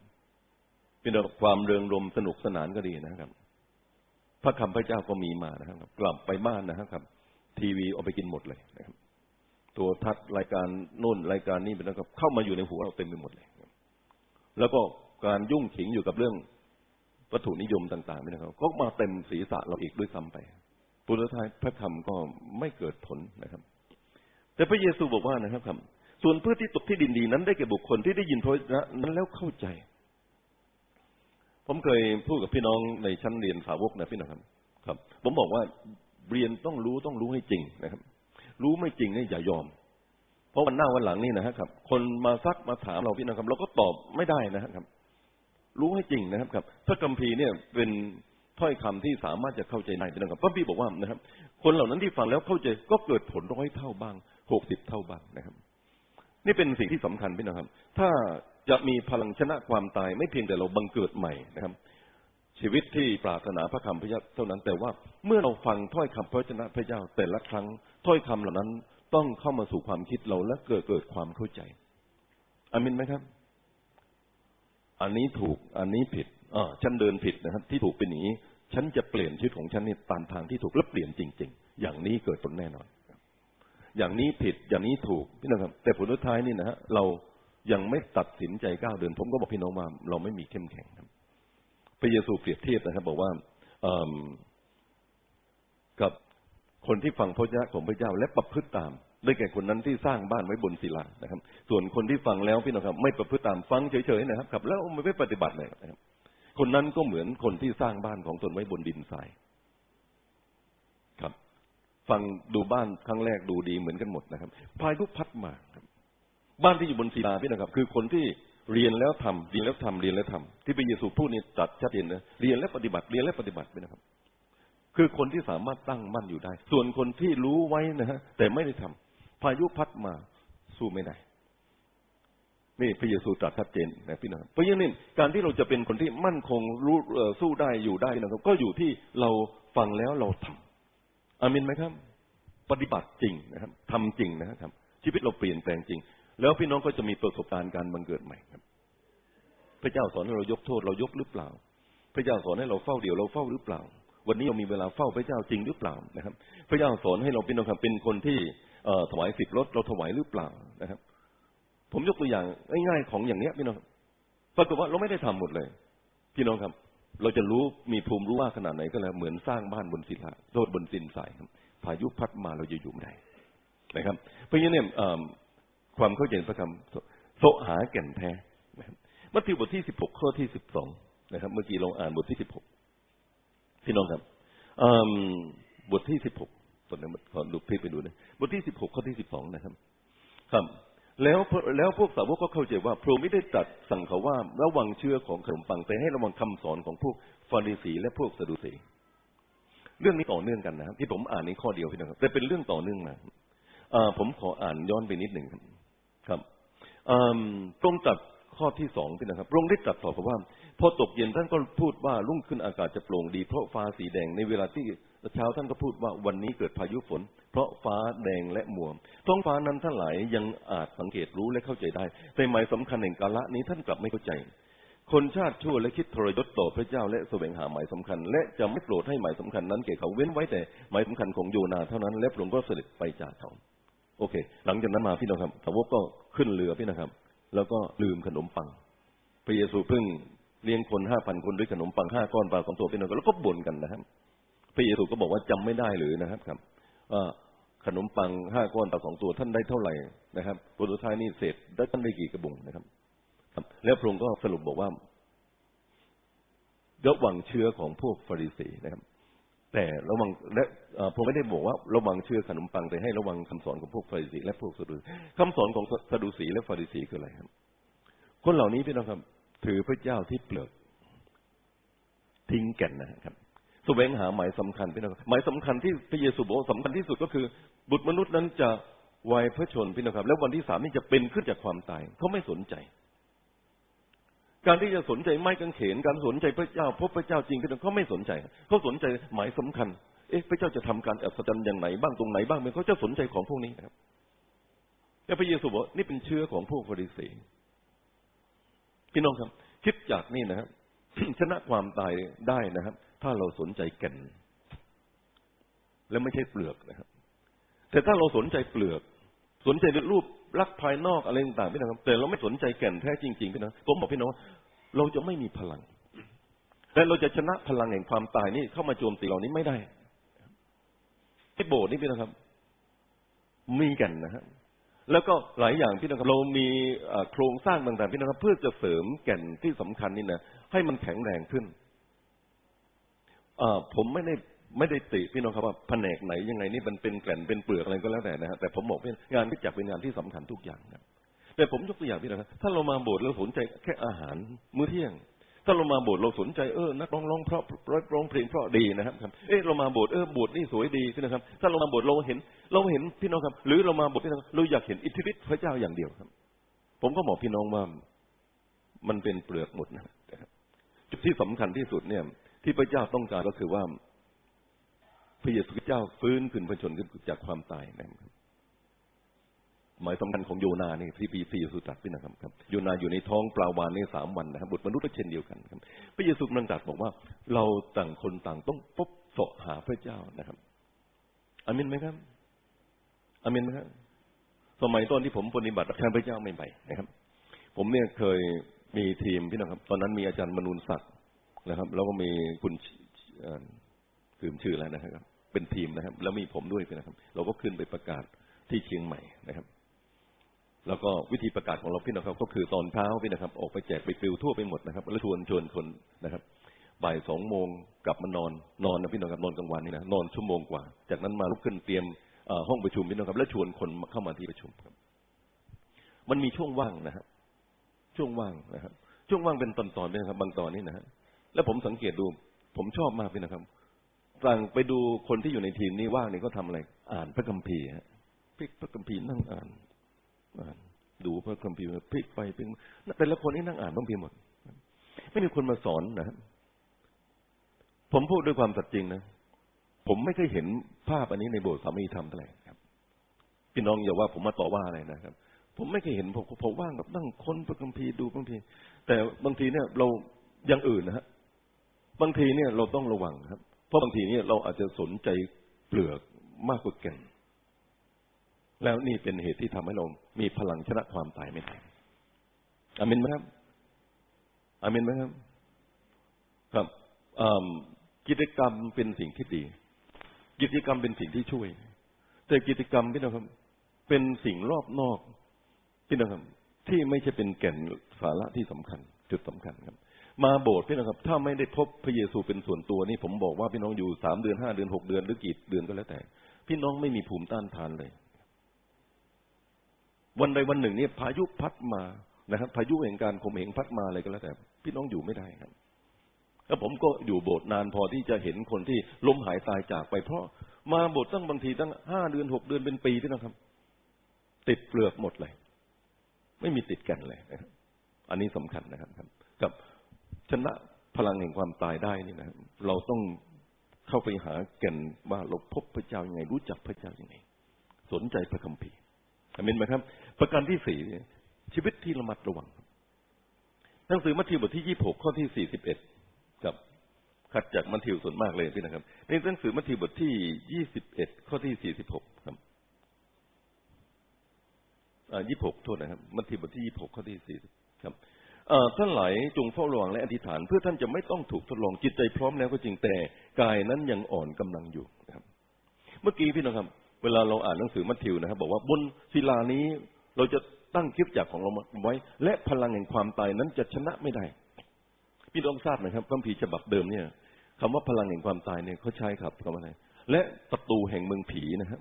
เป็นความเริงรมสนุกสนานก็ดีนะครับ พระคำพระเจ้าก็มีมานะครับ กลับไปบ้านนะครับ ทีวีเอาไปกินหมดเลยนะครับ ตัวทัศรายการนู่นรายการนี้เป็นนะครับ เข้ามาอยู่ในหัวเราเต็มไปหมดเลย แล้วก็ การยุ่งขิงอยู่กับเรื่องวัตถุนิยมต่างๆนี่นะครับก็มาเต็มศีรษะเราอีกด้วยซ้าไป ปุถุทายพระคำก็ไม่เกิดผลนะครับ แต่พระเยซูบอกว่านะครับส่วนพืชที่ตกที่ดินดีนั้นได้แก่บุคคลที่ได้ยินพระนั้นแล้วเข้าใจ ผมเคยพูดกับพี่น้องในชั้นเรียนสาวกนะพี่น้องครับ ครับ ผมบอกว่าเรียนต้องรู้ต้องรู้ให้จริงนะครับ รู้ไม่จริงนี่อย่ายอม เพราะวันหน้าวันหลังนี่นะครับ คนมาซักมาถามเราพี่น้องครับ เราก็ตอบไม่ได้นะครับ รู้ให้จริงนะครับครับพระคัมภีร์เนี่ยเป็นถ้อยคำที่สามารถจะเข้าใจได้นะครับพระพี่บอกว่านะครับ คนเหล่านั้นที่ฟังแล้วเข้าใจก็เกิดผลร้อยเท่าบ้างหกสิบเท่าบ้างนะครับ นี่เป็นสิ่งที่สำคัญพี่นะครับ ถ้าจะมีพลังชนะความตายไม่เพียงแต่เราบังเกิดใหม่นะครับ ชีวิตที่ปรารถนาพระคำพระเจ้าเท่านั้น แต่ว่าเมื่อเราฟังถ้อยคำพระชนะพระเจ้าแต่ละครั้งถ้อยคำเหล่านั้นต้องเข้ามาสู่ความคิดเราและเกิดเกิดความเข้าใจอามินไหมครับ อันนี้ถูกอันนี้ผิดอ่าฉันเดินผิดนะครับ ที่ถูกเป็นอย่างนี้ ฉันจะเปลี่ยนชีวิตของฉันในตามทางที่ถูกและเปลี่ยนจริง ๆ อย่างนี้เกิดผลแน่นอน อย่างนี้ผิดอย่างนี้ถูกพี่น้องครับ แต่ผลสุดท้ายนี่นะฮะเรายังไม่ตัดสินใจก้าวเดิน ผมก็บอกพี่น้องว่าเราไม่มีเข้มแข็งครับพระเยซูเปรียบเทียบนะครับ บอกว่ากับคนที่ฟังพระเจ้าของพระเจ้าและประพฤติตาม ได้แก่คนนั้นที่สร้างบ้านไว้บนศิลานะครับ ส่วนคนที่ฟังแล้วพี่น้องครับ ไม่ประพฤติตามฟังเฉยๆนะครับ แล้วไม่ปฏิบัติเลยนะครับ คนนั้นก็เหมือนคนที่สร้างบ้านของตนไว้บนดินทรายครับ ฟังดูบ้านครั้งแรกดูดีเหมือนกันหมดนะครับพายุพัดมาครับบ้านที่อยู่บนศิลาพี่นะครับ คือคนที่เรียนแล้วทำเรียนแล้วทำเรียนแล้วทำที่พระเยซูพูดนี่ตัดชัดเจนนะเรียนแล้วปฏิบัติเรียนแล้วปฏิบัติไปนะครับ คือคนที่สามารถตั้งมั่นอยู่ได้ ส่วนคนที่รู้ไว้นะฮะแต่ไม่ได้ทำ พายุพัดมาสู้ไม่ได้นี่พระเยซูตรัสชัดเจนนะพี่น้องเพราะฉะนั้นการที่เราจะเป็นคนที่มั่นคงรู้สู้ได้อยู่ได้นะครับ ก็อยู่ที่เราฟังแล้วเราทำอามินไหมครับ ปฏิบัติจริงนะครับทำจริงนะครับ ชีวิตเราเปลี่ยนแปลงจริง แล้วพี่น้องก็จะมีประสบการณ์การบังเกิดใหม่ครับ พระเจ้าสอนให้เรายกโทษเรายกหรือเปล่า พระเจ้าสอนให้เราเฝ้าเดี่ยวเราเฝ้าหรือเปล่า วันนี้เรามีเวลาเฝ้าพระเจ้าจริงหรือเปล่านะครับ พระเจ้าสอนให้เราเป็นองค์เป็นคนที่ ถวายสิบรถเราถวายหรือเปล่านะครับ ผมยกตัวอย่างง่ายๆของอย่างเนี้ยพี่น้องปรากฏว่าเราไม่ได้ทำหมดเลย พี่น้องครับ เราจะรู้มีภูมิรู้ว่าขนาดไหนก็แล้วเหมือนสร้างบ้านบนศิลาโทษบนสินสายครับพายุพัดมาเราจะอยู่ไม่ได้นะครับ เพราะฉะนั้นเนี่ยความเข้าใจพระคำโสหาแก่นแท้นะครับมัทธิวบทที่สิบหกข้อที่สิบสองนะครับ เมื่อกี้ลองอ่านบทที่สิบหกพี่น้องครับบทที่สิบหก ตอนนี้ขอดูพลิกไปดูนะบทที่สิบหกข้อที่สิบสองนะครับ ครับ แล้วแล้วพวกสาวกก็เข้าใจว่าพระองค์ไม่ได้ตรัสสั่งเขาว่าระวังเชื่อของขนมปังแต่ให้ระวังคำสอนของพวกฟาริสีและพวกซาดูสีเรื่องนี้ต่อเนื่องกันนะครับ ที่ผมอ่านในข้อเดียวพี่น้องครับแต่เป็นเรื่องต่อเนื่องมาผมขออ่านย้อนไปนิดหนึ่งครับตรงตัดข้อที่สองพี่นะครับพระองค์ได้ตรัสต่อว่า พอตกเย็นท่านก็พูดว่ารุ่งขึ้นอากาศจะโปร่งดีเพราะฟ้าสีแดงในเวลาที่ เช้าท่านก็พูดว่าวันนี้เกิดพายุฝน เพราะฟ้าแดงและมัวท้องฟ้านั้นท่านหลายยังอาจสังเกตรู้และเข้าใจได้ แต่หมายสำคัญแห่งกาละนี้ท่านกลับไม่เข้าใจ คนชาติชั่วและคิดทรยศต่อพระเจ้าและแสวงหาหมายสำคัญ และจะไม่โปรดให้หมายสำคัญนั้นแก่เขาเว้นไว้แต่หมายสำคัญของโยนาเท่านั้นและพระองค์ก็เสด็จไปจากเขา โอเค หลังจากนั้นมาพี่น้องครับสาวกก็ขึ้นเรือพี่นะครับ แล้วก็ลืมขนมปังพระเยซูเพิ่งเลี้ยงคนห้าพันคนด้วยขนมปังห้าก้อนปลาสองตัวพี่น้องแล้วก็บ่นกันนะครับ พระเยซูก็บอกว่าจำไม่ได้หรือนะครับครับว่าขนมปังห้าก้อนปลาสองตัวท่านได้เท่าไหร่นะครับผลสุดท้ายนี่เศษได้ท่านได้กี่กระบุงนะครับ แล้วพระองค์ก็สรุปบอกว่าระวังเชื้อของพวกฟาริสีนะครับ แต่ระวังและผมไม่ได้บอกว่า ระวังเชื่อขนมปังแต่ให้ระวังคำสอนของพวกฟาริสีและพวกซาดูคำสอนของซาดูสีและฟาริสีคืออะไรครับ คนเหล่านี้พี่น้องครับ ถือพระเจ้าที่เปลือกทิ้งแก่นนะครับ วงหาหมายสำคัญพี่น้องหมายสำคัญที่พระเยซูบอกสำคัญที่สุดก็คือ บุตรมนุษย์นั้นจะวายพระชนพี่น้องครับ แล้ววันที่สามนี่จะเป็นขึ้นจากความตายเขาไม่สนใจ การที่จะสนใจไม้กางเขน การสนใจพระเจ้าพบพระเจ้าจริงพี่น้องเขาไม่สนใจเขาสนใจหมายสำคัญ เอ๊ะพระเจ้าจะทำการอัศจรรย์อย่างไหนบ้างตรงไหนบ้างเขาจะสนใจของพวกนี้นะครับแล้วพระเยซูบอกนี่เป็นเชื้อของพวกฟาริสีพี่น้องครับ คิดจากนี่นะครับชนะความตายได้นะครับ ถ้าเราสนใจแก่น และไม่ใช่เปลือกนะครับ แต่ถ้าเราสนใจเปลือก สนใจรูปลักษณ์ภายนอกอะไรต่างๆพี่น้องครับ แต่เราไม่สนใจแก่นแท้จริงๆพี่น้องผมบอกพี่น้องเราจะไม่มีพลังแต่เราจะชนะพลังแห่งความตายนี่เข้ามาโจมตีเรานี้ไม่ได้ไอ้โบสถ์นี่พี่น้องครับ มีกันนะครับแล้วก็หลายอย่างพี่น้องครับเรามีโครงสร้างต่างๆพี่น้องครับเพื่อจะเสริมแก่นที่สำคัญนี่นะให้มันแข็งแรงขึ้น อผมไม่ได้ไม่ได้ติพี่น้องครับว่าแผนกไหนยังไงนี่มันเป็นแก่นเป็นเปลือกอะไรก็แล้วแต่นะฮะแต่ผมบอกเป็นงานที่จักเป็นงานที่สำคัญทุกอย่างนะแต่ผมยกตัวอย่างพี่น้องครับถ้าเรามาโบสถ์เราสนใจแค่อาหารมื้อเที่ยง ถ้าเรามาโบสถ์เราสนใจเออนักร้องร้องเพราะร้องเพลงเพราะดีนะครับครับเออเรามาโบสถ์เออโบสถ์นี่สวยดีพี่นะครับ ถ้าเรามาโบสถ์เราเห็น เราเห็นพี่น้องครับ หรือเรามาโบสถ์พี่น้องเราอยากเห็นอิทธิฤทธิ์พระเจ้าอย่างเดียวครับ ผมก็บอกพี่น้องว่ามันเป็นเปลือกหมดนะจุดที่สำคัญที่สุดเนี่ย ที่พระเจ้าต้องการก็คือว่าพระเยซูเจ้าฟื้นขึ้นพระชนขึ้นจากความตายนะครับ หมายสำคัญของโยนานี่ที่ปีสี่สุตัดพี่นะครับครับ โยนาอยู่ในท้องปลาวานในสามวันนะครับบุตรมนุษย์ก็เช่นเดียวกันครับ พระเยซูนังตรัสบอกว่า เราต่างคนต่างต้องพบสาะหาพระเจ้านะครับอามินไหมครับอามินไหมครับสมัยตอนที่ผมปฏิบัติแทนพระเจ้าใหม่ๆนะครับ ผมเนี่ยเคยมีทีมพี่นะครับ ตอนนั้นมีอาจารย์มนุนศักดิ์ นะครับ แล้วก็มีคุณลืมชื่อแล้วนะครับ เป็นทีมนะครับ แล้วมีผมด้วยนะครับ เราก็ขึ้นไปประกาศที่เชียงใหม่นะครับ แล้วก็วิธีประกาศของเราพี่นะครับ ก็คือตอนเช้าพี่นะครับ ออกไปแจกไปฟิลทั่วไปหมดนะครับ แล้วชวนชวนคนนะครับบ่ายสองโมงกลับมานอนนอนนะพี่น้องครับนอนกลางวันนี่นะนอนชั่วโมงกว่า จากนั้นมาลุกขึ้นเตรียมห้องประชุมพี่น้องครับ แล้วชวนคนเข้ามาที่ประชุมครับ มันมีช่วงว่างนะครับ ช่วงว่างนะครับ ช่วงว่างเป็นตอนๆนะครับ บางตอนนี่นะฮะ แล้วผมสังเกตดู ผมชอบมากพี่นะครับสั่งไปดูคนที่อยู่ในทีมนี้ว่างนี่ก็ทำอะไร อ่านพระคัมภีร์ฮะพลิกพระคัมภีร์นั่งอ่าน อ่าน ดูพระคัมภีร์พลิกไปพลิกแต่ละคนนี่นั่งอ่านพระคัมภีร์หมด ไม่มีคนมาสอนนะผมพูดด้วยความสัตย์จริงนะผมไม่เคยเห็นภาพอันนี้ในโบสถ์สามีธรรมเท่าไหร่ครับพี่น้องอย่าว่าผมมาต่อว่าอะไรนะครับ ผมไม่เคยเห็นผมผมว่างแบบนั่งค้นพระคัมภีร์ดูพระคัมภีร์แต่บางทีเนี่ยเราอย่างอื่นนะฮะ บางทีเนี่ยเราต้องระวังครับ เพราะบางทีเนี่ยเราอาจจะสนใจเปลือกมากกว่าแก่น แล้วนี่เป็นเหตุที่ทำให้เรา มีพลังชนะความตายไม่ได้อามินไหมครับอามินไหมครับ ครับกิจกรรมเป็นสิ่งที่ดี กิจกรรมเป็นสิ่งที่ช่วย แต่กิจกรรมพี่น้องครับ เป็นสิ่งรอบนอกพี่น้องครับ ที่ไม่ใช่เป็นแก่นสาระที่สำคัญ จุดสำคัญครับ มาโบสถ์พี่น้องครับ ถ้าไม่ได้พบพระเยซูเป็นส่วนตัวนี่ผมบอกว่าพี่น้องอยู่สามเดือนห้าเดือนหกเดือนหรือกี่เดือนก็แล้วแต่ พี่น้องไม่มีภูมิต้านทานเลย วันใดวันหนึ่งเนี่ยพายุพัดมานะครับ พายุแห่งการข่มเหงพัดมาอะไรก็แล้วแต่ พี่น้องอยู่ไม่ได้ครับแล้วผมก็อยู่โบสถ์นานพอที่จะเห็นคนที่ล้มหายตายจากไป เพราะมาโบสถ์ตั้งบางทีตั้งห้าเดือนหกเดือนเป็นปีด้วยนะครับ ติดเปลือกหมดเลย ไม่มีติดกันเลยอันนี้สำคัญนะครับกับ ชนะพลังแห่งความตายได้นี่นะเราต้องเข้าไปหาแก่นว่าเราพบพระเจ้ายัางไง รู้จักพระเจ้ายัางไง สนใจพระคัมภีร์อเห็นไหมครับ ประการที่สี่ชีวิตที่ระมัดระวังหนังสือมัทธิวบทที่ยี่หกข้อที่สี่สิบเอ็ดครับขัดจากมัทธิวส่วนมากเลยพี่นะครับ ในหนังสือมัทธิวบทที่ยี่สิบเอ็ดข้อที่สี่สิบหกครับอ่ายี่หกโทษนะครับ มัทธิวบทที่ยี่หกข้อที่สี่ครับ ท่านหลายจงเฝ้าระวังและอธิษฐาน เพื่อท่านจะไม่ต้องถูกทดลองจิตใจพร้อมแล้วก็จริงแต่กายนั้นยังอ่อนกำลังอยู่ครับ เมื่อกี้พี่น้องครับ เวลาเราอ่านหนังสือมัทธิวนะครับ บอกว่าบนศิลานี้เราจะตั้งคิดจักของเราไว้ และพลังแห่งความตายนั้นจะชนะไม่ได้ พี่น้องทราบไหมครับคัมภีร์ฉบับเดิมเนี่ยคำว่าพลังแห่งความตายเนี่ยเขาใช้ครับคำว่าอะไรและประตูแห่งเมืองผีนะครับ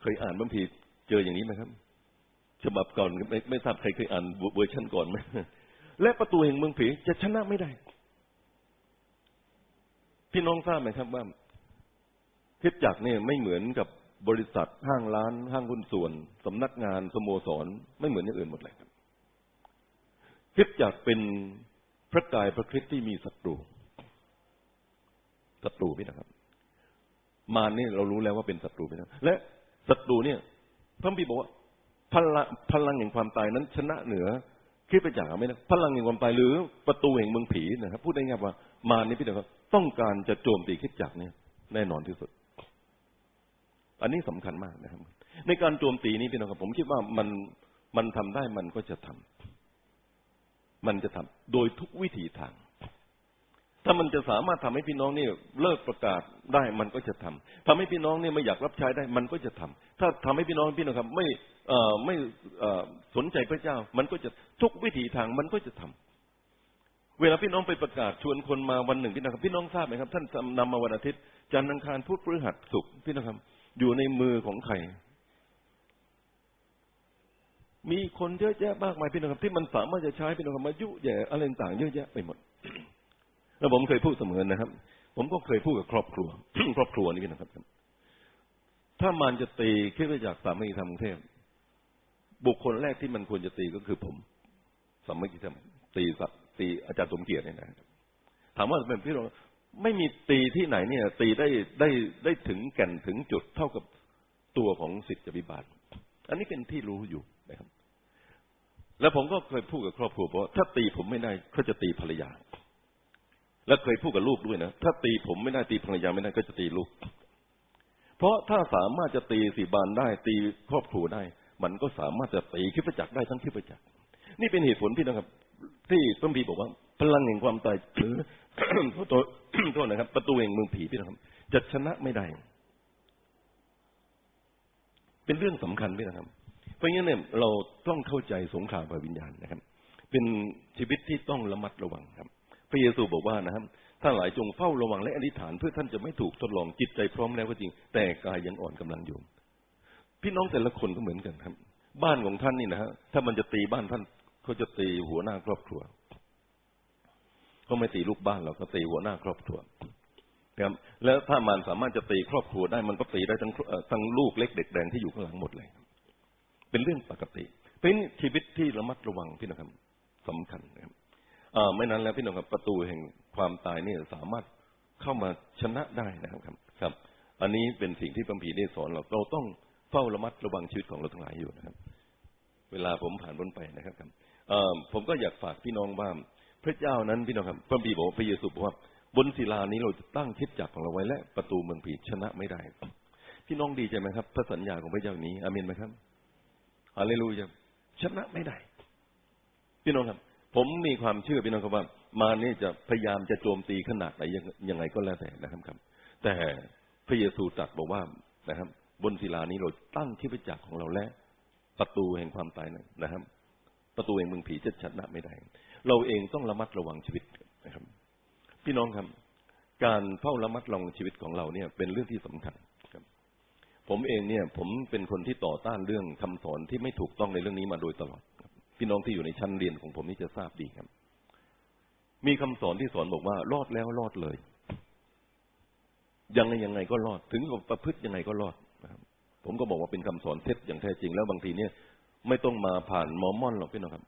เคยอ่านคัมภีร์เจออย่างนี้ไหมครับ ฉบับก่อนไม่ไม่ทราบใครเคยอ่านเวอร์ชันก่อนไหมและประตูแห่งเมืองผีจะชนะไม่ได้ พี่น้องทราบไหมครับว่าคิดจักเนี่ยไม่เหมือนกับบริษัทห้างร้าน ห้างหุ้นส่วนสำนักงานสโมสรไม่เหมือนอย่างอื่นหมดเลยครับคิดจักเป็นพระกายพระคริสต์ที่มีศัตรูศัตรูพี่นะครับ มารนี่เรารู้แล้วว่าเป็นศัตรูพี่นะและศัตรูเนี่ยพระบิดบอกว่า พลังพลังแห่งความตายนั้น ชนะเหนือคิดไปจากไหมนะพลังแห่งความตายหรือประตูแห่งเมืองผีนะครับพูดได้ง่ายว่ามานี่พี่นะครับต้องการจะโจมตีคิดจักเนี่ยแน่นอนที่สุด อันนี้สำคัญมากนะครับ ในการโจมตีนี้พี่น้องครับผมคิดว่ามันมันทำได้มันก็จะทำมันจะทำโดยทุกวิถีทาง ถ้ามันจะสามารถทำให้พี่น้องนี่เลิกประกาศได้มันก็จะทำทำให้พี่น้องนี่ไม่อยากรับใช้ได้มันก็จะทำถ้าทำให้พี่น้องพี่น้องครับไม่เอ่อไม่เอ่อสนใจพระเจ้า มันก็จะทุกวิถีทางมันก็จะทำเวลาพี่น้องไปประกาศชวนคนมาวันหนึ่งพี่น้องครับพี่น้องทราบไหมครับท่านนำมาวันอาทิตย์จันทร์อังคารพุธพฤหัสศุกร์พี่น้องครับ อยู่ในมือของใครมีคนเยอะแยะมากมายพี่น้องครับที่มันสามารถจะใช้พี่น้องครับมายุแย่อะไรต่างเยอะแยะไปหมด แล้วผมเคยพูดเสมอนะครับ ผมก็เคยพูดกับครอบครัว ครอบครัวนี้นะครับ ถ้ามันจะตีคิดว่าจากสามีธรรมเทพบุคคลแรกที่มันควรจะตีก็คือผมสามีธรรมตีสัตีอาจารย์สมเกียรติเนี่ยนะถามว่าเป็นพี่น้องไม่มีตีที่ไหนเนี่ย ตีได้ได้ได้ถึงแก่นถึงจุดเท่ากับตัวของสิทธิบิบาลอันนี้เป็นที่รู้อยู่นะครับ แล้วผมก็เคยพูดกับครอบครัวว่าถ้าตีผมไม่ได้เขาจะตีภรรยา และเคยพูดกับลูกด้วยนะ ถ้าตีผมไม่ได้ตีภรรยาไม่ได้ก็จะตีลูก เพราะถ้าสามารถจะตีสีบานได้ ตีครอบครัวได้ มันก็สามารถจะตีคิดประจักษ์ได้ทั้งคิดประจักษ์นี่เป็นเหตุผลพี่นะครับ ที่พระพีบอกว่า พลังแห่งความตายหรือโทษโทษนะครับ ประตูแห่งเมืองผีพี่นะครับจะชนะไม่ได้ เป็นเรื่องสำคัญพี่นะครับ เพราะงั้นเนี่ยเราต้องเข้าใจสงครามฝ่ายวิญญาณนะครับ เป็นชีวิตที่ต้องระมัดระวังครับ พระเยซูบอกว่านะครับท่านหลายจงเฝ้าระวังและอธิษฐานเพื่อท่านจะไม่ถูกทดลองจิตใจพร้อมแล้วก็จริง แต่กายยังอ่อนกำลังอยู่พี่น้องแต่ละคนก็เหมือนกันครับ บ้านของท่านนี่นะฮะถ้ามันจะตีบ้านท่านเขาจะตีหัวหน้าครอบครัวเขาไม่ตีลูกบ้านเราก็ตีหัวหน้าครอบครัวครับแล้วถ้ามันสามารถจะตีครอบครัวได้มันก็ตีได้ทั้งทั้งลูกเล็กเด็กแดงที่อยู่ข้างหลังหมดเลย เป็นเรื่องปกติ เป็นชีวิตที่ระมัดระวังพี่น้องครับสำคัญนะครับ ไม่นั้นแล้วพี่น้องครับประตูแห่งความตายนี่สามารถเข้ามาชนะได้นะครับครับ อันนี้เป็นสิ่งที่พระพีได้สอนเราเราต้องเฝ้าระมัดระวังชีวิตของเราทั้งหลายอยู่นะครับ เวลาผมผ่านพ้นไปนะครับครับผมก็อยากฝากพี่น้องว่าพระเจ้านั้นพี่น้องครับพระบีบอกพระเยซูบอกว่าบนศิลานี้เราจะตั้งคิดจักของเราไว้และประตูเมืองผีชนะไม่ได้ พี่น้องดีใจไหมครับ พระสัญญาของพระเจ้านี้อามินไหมครับฮาเลลูยาชนะไม่ได้ พี่น้องครับ ผมมีความเชื่อพี่น้องครับว่า มานี่จะพยายามจะโจมตีขนาดไหนยังไงก็แล้วแต่นะครับครับ แต่พระเยซูตรัสบอกว่านะครับ บนศิลานี้เราตั้งที่พระจักรของเราและ ประตูแห่งความตายนะครับ ประตูแห่งเมืองผีจะชนะไม่ได้ เราเองต้องระมัดระวังชีวิตนะครับ พี่น้องครับ การเฝ้าระมัดระวังชีวิตของเราเนี่ย เป็นเรื่องที่สำคัญครับ ผมเองเนี่ย ผมเป็นคนที่ต่อต้านเรื่องคำสอนที่ไม่ถูกต้องในเรื่องนี้มาโดยตลอด พี่น้องที่อยู่ในชั้นเรียนของผมนี่จะทราบดีครับ มีคำสอนที่สอนบอกว่า รอดแล้วรอดเลย ยังไงยังไงก็รอด ถึงกับประพฤติยังไงก็รอดนะครับ ผมก็บอกว่าเป็นคำสอนเท็จอย่างแท้จริงแล้วบางทีเนี่ยไม่ต้องมาผ่านมอมมอนหรอกพี่น้องครับ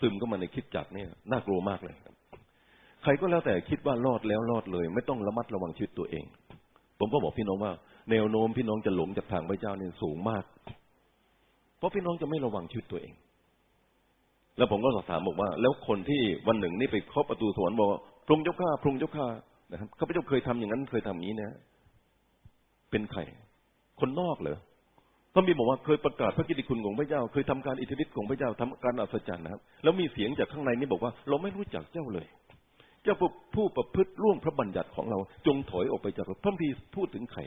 ซึมก็มาในคิดจักเนี่ยน่ากลัวมากเลยครับ ใครก็แล้วแต่คิดว่ารอดแล้วรอดเลย ไม่ต้องระมัดระวังชีวิตตัวเอง ผมก็บอกพี่น้องว่า แนวโน้มพี่น้องจะหลงจากทางพระเจ้าเนี่ยสูงมาก เพราะพี่น้องจะไม่ระวังชีวิตตัวเอง แล้วผมก็สอบถามบอกว่า แล้วคนที่วันหนึ่งนี่ไปเคาะประตูสวรรค์บอกพรุงเจ้าข้าพรุงเจ้าข้านะครับข้าพเจ้าเคยทำอย่างนั้นเคยทำอย่างนี้นะเป็นใครคนนอกเหรอพระมีบอกว่าเคยประกาศพระกิติคุณของพระเจ้า เคยทำการอิทธิฤทธิ์ของพระเจ้าทำการอัศจรรย์นะครับ แล้วมีเสียงจากข้างในนี่บอกว่า เราไม่รู้จักเจ้าเลย เจ้าผู้ประพฤติร่วงพระบัญญัติของเรา จงถอยออกไปจากเราพระพีพูดถึงใคร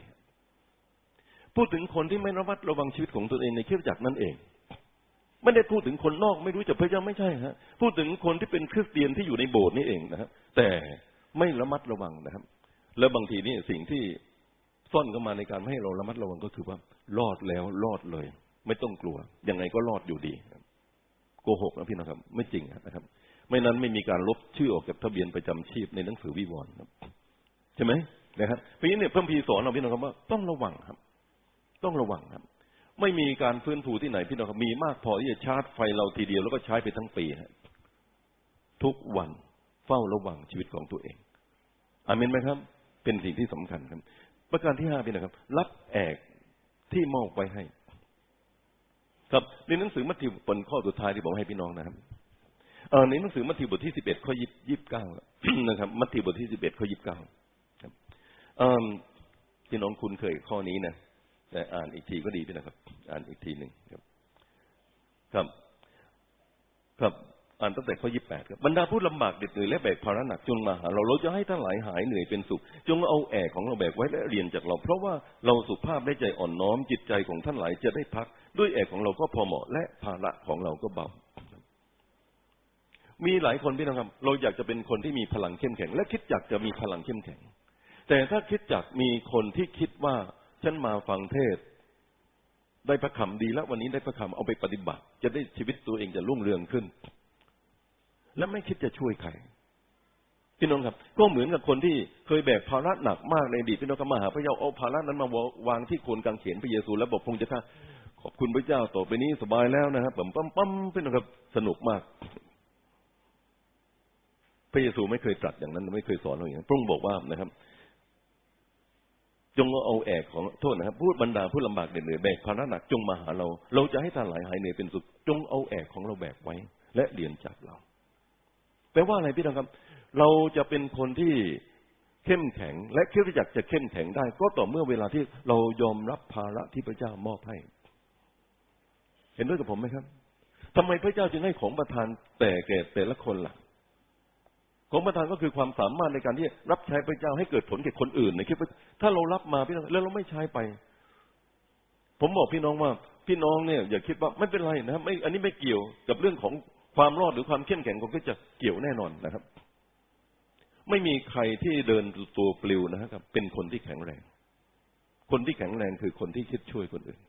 พูดถึงคนที่ไม่ระมัดระวังชีวิตของตนเองในเคี่ยวจักรนั่นเอง ไม่ได้พูดถึงคนนอกไม่รู้จักพระเจ้าไม่ใช่ฮะพูดถึงคนที่เป็นคริสเตียนที่อยู่ในโบสถ์นี่เองนะครับแต่ไม่ระมัดระวังนะครับ แล้วบางทีนี่สิ่งที่ซ่อนเข้ามาในการไม่ให้เราระมัดระวังก็คือว่า รอดแล้วรอดเลย ไม่ต้องกลัวยังไงก็รอดอยู่ดีโกหกนะพี่นะครับ ไม่จริงนะครับ ไม่นั้นไม่มีการลบชื่อออกจากทะเบียนประจำชีพในหนังสือวิวรณ์ใช่ไหมนะครับเพราะนี้เนี่ยเพิ่มพีสอนเราพี่น้องครับว่าต้องระวังครับ ต้องระวังครับ ไม่มีการฟื้นฟูที่ไหนพี่น้องครับมีมากพอที่จะชาร์จไฟเราทีเดียวแล้วก็ใช้ไปทั้งปีฮะทุกวันเฝ้าระวังชีวิตของตัวเองอามินไหมครับ เป็นสิ่งที่สำคัญครับ ประการที่ห้าพี่นะครับ รับแอกที่มอบไว้ให้ ครับในหนังสือมัทธิวบทข้อสุดท้ายที่บอกให้พี่น้องนะครับในหนังสือมัทธิวบทที่สิบเอ็ดข้อยี่สิบเก้านะครับ มัทธิวบทที่สิบเอ็ดข้อยี่สิบเก้าครับพี่น้องคุณเคยข้อนี้นะ แต่อ่านอีกทีก็ดีพี่นะครับ อ่านอีกทีหนึ่งครับ ครับ ครับ อ่านตั้งแต่ข้อยี่แปดครับบรรดาผู้ลำบากเด็ดเหนื่อยและแบกภาระหนักจงมาหาเราเราจะให้ท่านหลายหายเหนื่อยเป็นสุข จงเอาแอกของเราแบกไว้และเรียนจากเรา เพราะว่าเราสุภาพได้ใจอ่อนน้อมจิตใจของท่านหลายจะได้พัก ด้วยแอกของเราก็พอเหมาะและภาระของเราก็เบามีหลายคนพี่นะครับ เราอยากจะเป็นคนที่มีพลังเข้มแข็ง และคิดอยากจะมีพลังเข้มแข็ง แต่ถ้าคิดจากมีคนที่คิดว่า ฉันมาฟังเทศ ได้พระคำดีแล้ววันนี้ได้พระคำเอาไปปฏิบัติ จะได้ชีวิตตัวเองจะรุ่งเรืองขึ้น และไม่คิดจะช่วยใครพี่น้องครับ ก็เหมือนกับคนที่เคยแบกภาระหนักมากในอดีตพี่น้องก็มาหาพระเจ้าเอาภาระนั้นมาวางที่โคนกางเขนพระเยซูแล้วบอกคงจะค่าขอบคุณพระเจ้าต่อไปนี้สบายแล้วนะครับปั๊มปั๊มปั๊มพี่น้องครับสนุกมาก พระเยซูไม่เคยตรัสอย่างนั้น ไม่เคยสอนเราอย่างนั้นพระองค์บอกว่านะครับ จงเอาแอกของโทษนะครับพูดบรรดาผู้ลำบากเหนื่อยแบกภาระหนักจงมาหาเรา เราจะให้ท่านหลายหายเหนื่อยเป็นสุข จงเอาแอกของเราแบกไว้ และเรียนจากเราแปลว่าอะไรพี่น้องครับ เราจะเป็นคนที่เข้มแข็ง และคิดว่าอยากจะเข้มแข็งได้ ก็ต่อเมื่อเวลาที่เรายอมรับภาระที่พระเจ้ามอบให้ เห็นด้วยกับผมไหมครับทำไมพระเจ้าจึงให้ของประทานแต่แก่แต่ละคนล่ะ องประทานก็คือความสามารถในการที่รับใช้พระเจ้าให้เกิดผลแก่คนอื่นนะคิดว่ถ้าเรารับมาพี่น้องแล้วเราไม่ใช้ไป ผมบอกพี่น้องว่า พี่น้องเนี่ย อย่าคิดว่าไม่เป็นไรนะครับไม่อันนี้ไม่เกี่ยวกับเรื่องของความรอดหรือความเข้มแข็งของก็จะเกี่ยวแน่นอนนะครับ ไม่มีใครที่เดินตัวปลิวนะครับ เป็นคนที่แข็งแรง คนที่แข็งแรงคือคนที่คิดช่วยคนอื่น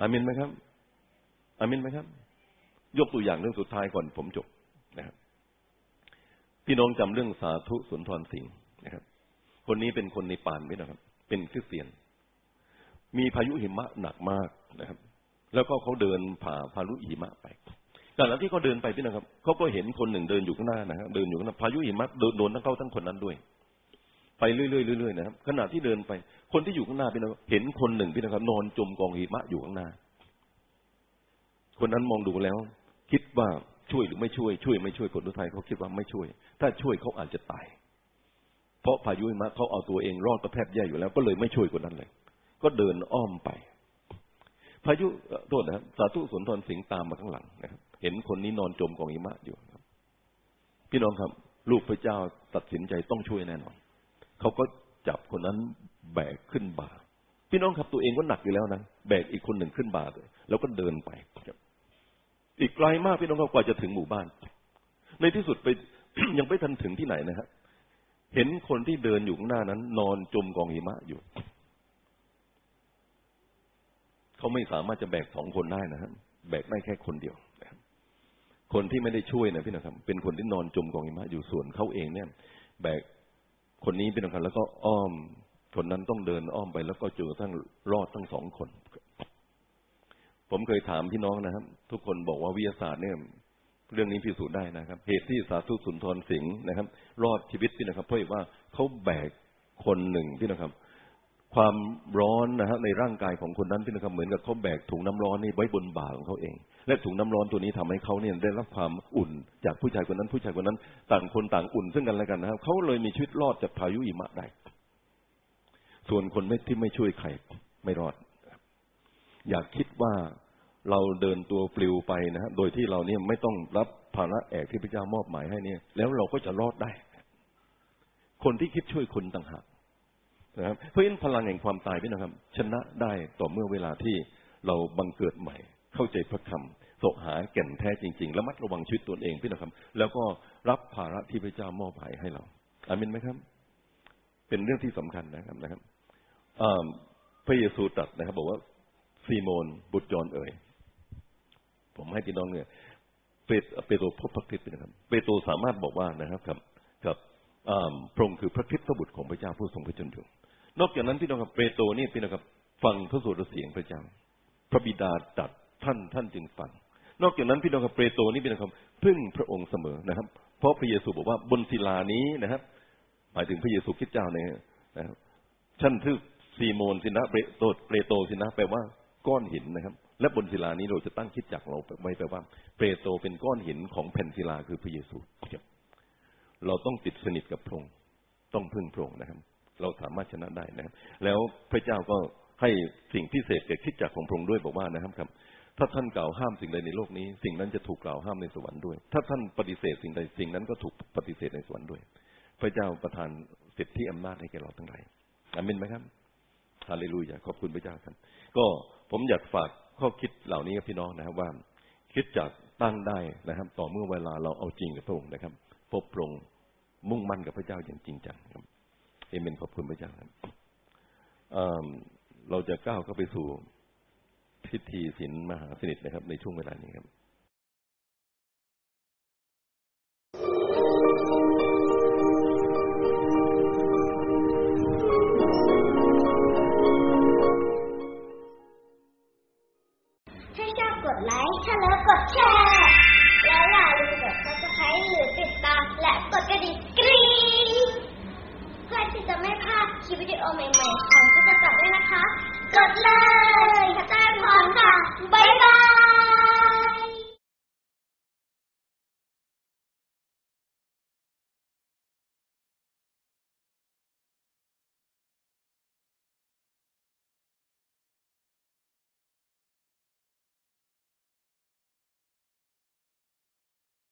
อามินไหมครับอามินไหมครับ ยกตัวอย่างเรื่องสุดท้ายก่อนผมจบ พี่น้องจำเรื่องสาธุสุนทรสิงห์นะครับ คนนี้เป็นคนในปานไหมนะครับ เป็นคริสเตียน มีพายุหิมะหนักมากนะครับ แล้วก็เขาเดินผ่าพายุหิมะไปขณะที่เขาเดินไปพี่นะครับเขาก็เห็นคนหนึ่งเดินอยู่ข้างหน้านะครับ เดินอยู่ข้างหน้าพายุหิมะโดนทั้งเขาทั้งคนนั้นด้วย ไปเรื่อยๆเรื่อยๆนะครับขณะที่เดินไป คนที่อยู่ข้างหน้าพี่น้องเห็นคนหนึ่งพี่นะครับ นอนจมกองหิมะอยู่ข้างหน้า คนนั้นมองดูแล้ว คิดว่า ช่วยหรือไม่ช่วย ช่วยไม่ช่วยคนทุไทยเขาคิดว่าไม่ช่วย ถ้าช่วยเขาอาจจะตาย เพราะพายุหิมะเขาเอาตัวเองรอดก็แทบแย่อยู่แล้ว ก็เลยไม่ช่วยคนนั้นเลย ก็เดินอ้อมไป พายุโทษนะครับสาธุสนทรสิงตามมาข้างหลังนะครับเห็นคนนี้นอนจมกองหิมะอยู่พี่น้องครับ ลูกพระเจ้าตัดสินใจต้องช่วยแน่นอนเขาก็จับคนนั้นแบกขึ้นบ่าพี่น้องครับตัวเองก็หนักอยู่แล้วนะแบกอีกคนหนึ่งขึ้นบ่าเลยแล้วก็เดินไป อีกไกลมากพี่น้องครับกว่าจะถึงหมู่บ้าน ในที่สุดไปยังไม่ทันถึงที่ไหนนะครับเห็นคนที่เดินอยู่ข้างหน้านั้น นอนจมกองหิมะอยู่ เขาไม่สามารถจะแบกสองคนได้นะครับแบกได้แค่คนเดียวคนที่ไม่ได้ช่วยนะพี่นะครับ เป็นคนที่นอนจมกองหิมะอยู่ส่วนเขาเองเนี่ย แบกคนนี้เป็นสำคัญแล้วก็อ้อมคนนั้นต้องเดินอ้อมไปแล้วก็เจอทั้งรอดทั้งสองคน ผมเคยถามพี่น้องนะครับ ทุกคนบอกว่าวิทยาศาสตร์เนี่ยเรื่องนี้พิสูจน์ได้นะครับ เหตุที่สาธุสุนทรสิงห์นะครับ รอดชีวิตพี่นะครับ เพราะว่าเขาแบกคนหนึ่งพี่นะครับ ความร้อนนะฮะในร่างกายของคนนั้นพี่นะครับ เหมือนกับเขาแบกถุงน้ำร้อนนี่ไว้บนบ่าของเขาเอง และถุงน้ำร้อนตัวนี้ทำให้เขาเนี่ยได้รับความอุ่น จากผู้ชายคนนั้น ผู้ชายคนนั้น ต่างคนต่างอุ่นซึ่งกันและกันนะครับเขาเลยมีชีวิตรอดจากพายุหิมะได้ส่วนคนไม่ที่ไม่ช่วยใครไม่รอด อยากคิดว่าเราเดินตัวปลิวไปนะฮะโดยที่เราเนี่ยไม่ต้องรับภาระแอกที่พระเจ้ามอบหมายให้เนี่ย แล้วเราก็จะรอดได้ คนที่คิดช่วยคนต่างหากนะครับเพราะฉะนั้นพลังแห่งความตายพี่นะครับ ชนะได้ต่อเมื่อเวลาที่เราบังเกิดใหม่ เข้าใจพระคำสกหาแก่นแท้จริงๆแล้วมัดระวังชีวิตตนเองพี่นะครับ แล้วก็รับภาระที่พระเจ้ามอบหมายให้เราอามินไหมครับ เป็นเรื่องที่สำคัญนะครับนะครับพระเยซูตรัสนะครับ บอกว่า ซีโมน บุตรยอนเอ๋ยผมให้พี่น้องเนี่ยเปโตรพบพระคริสต์นะครับ เปโตรสามารถบอกว่านะครับครับกับพระองค์คือพระคริสต์พระบุตรของพระเจ้าผู้ทรงพระชนอยู่ นอกจากนั้นพี่น้องครับเปโตรนี่พี่น้องครับฟังพระสุรเสียงพระเจ้า พระบิดาตัดท่านท่านจึงฟัง นอกจากนั้นพี่น้องครับเปโตรนี่พี่น้องครับพึ่งพระองค์เสมอนะครับ เพราะพระเยซูบอกว่าบนศิลานี้นะครับ หมายถึงพระเยซูคริสต์เจ้าเนี่ยนะครับท่านทึกซีโมนสินะเปโตรเปโตรสินะแปลว่า ก้อนหินนะครับ และบนศิลานี้เราจะตั้งคิดจักเราไว้แปลว่า เปโตรเป็นก้อนหินของแผ่นศิลาคือพระเยซูเราต้องติดสนิทกับพระองค์ต้องพึ่งพระองค์นะครับ เราสามารถชนะได้นะครับ แล้วพระเจ้าก็ให้สิ่งพิเศษแก่คิดจักของพระองค์ด้วยบอกว่านะครับครับ ถ้าท่านกล่าวห้ามสิ่งใดในโลกนี้ สิ่งนั้นจะถูกกล่าวห้ามในสวรรค์ด้วย ถ้าท่านปฏิเสธสิ่งใดสิ่งนั้นก็ถูกปฏิเสธในสวรรค์ด้วย พระเจ้าประทานสิทธิอำนาจให้แก่เราทั้งหลายอามินไหมครับ ฮาเลลูยาขอบคุณพระเจ้าครับ ก็ผมอยากฝากข้อคิดเหล่านี้กับพี่น้องนะครับ ว่าคิดจักตั้งได้นะครับ ต่อเมื่อเวลาเราเอาจริงกับพระองค์นะครับ พบพระองค์มุ่งมั่นกับพระเจ้าอย่างจริงจังครับเอเมนขอบคุณพระเจ้าครับเราจะก้าวเข้าไปสู่พิธีศีลมหาสนิทนะครับ ในช่วงเวลานี้ครับ วิดีโอใหม่ๆของพุทธจักรด้วยนะคะ กดเลยพระเจ้าพรค่ะ บ๊ายบาย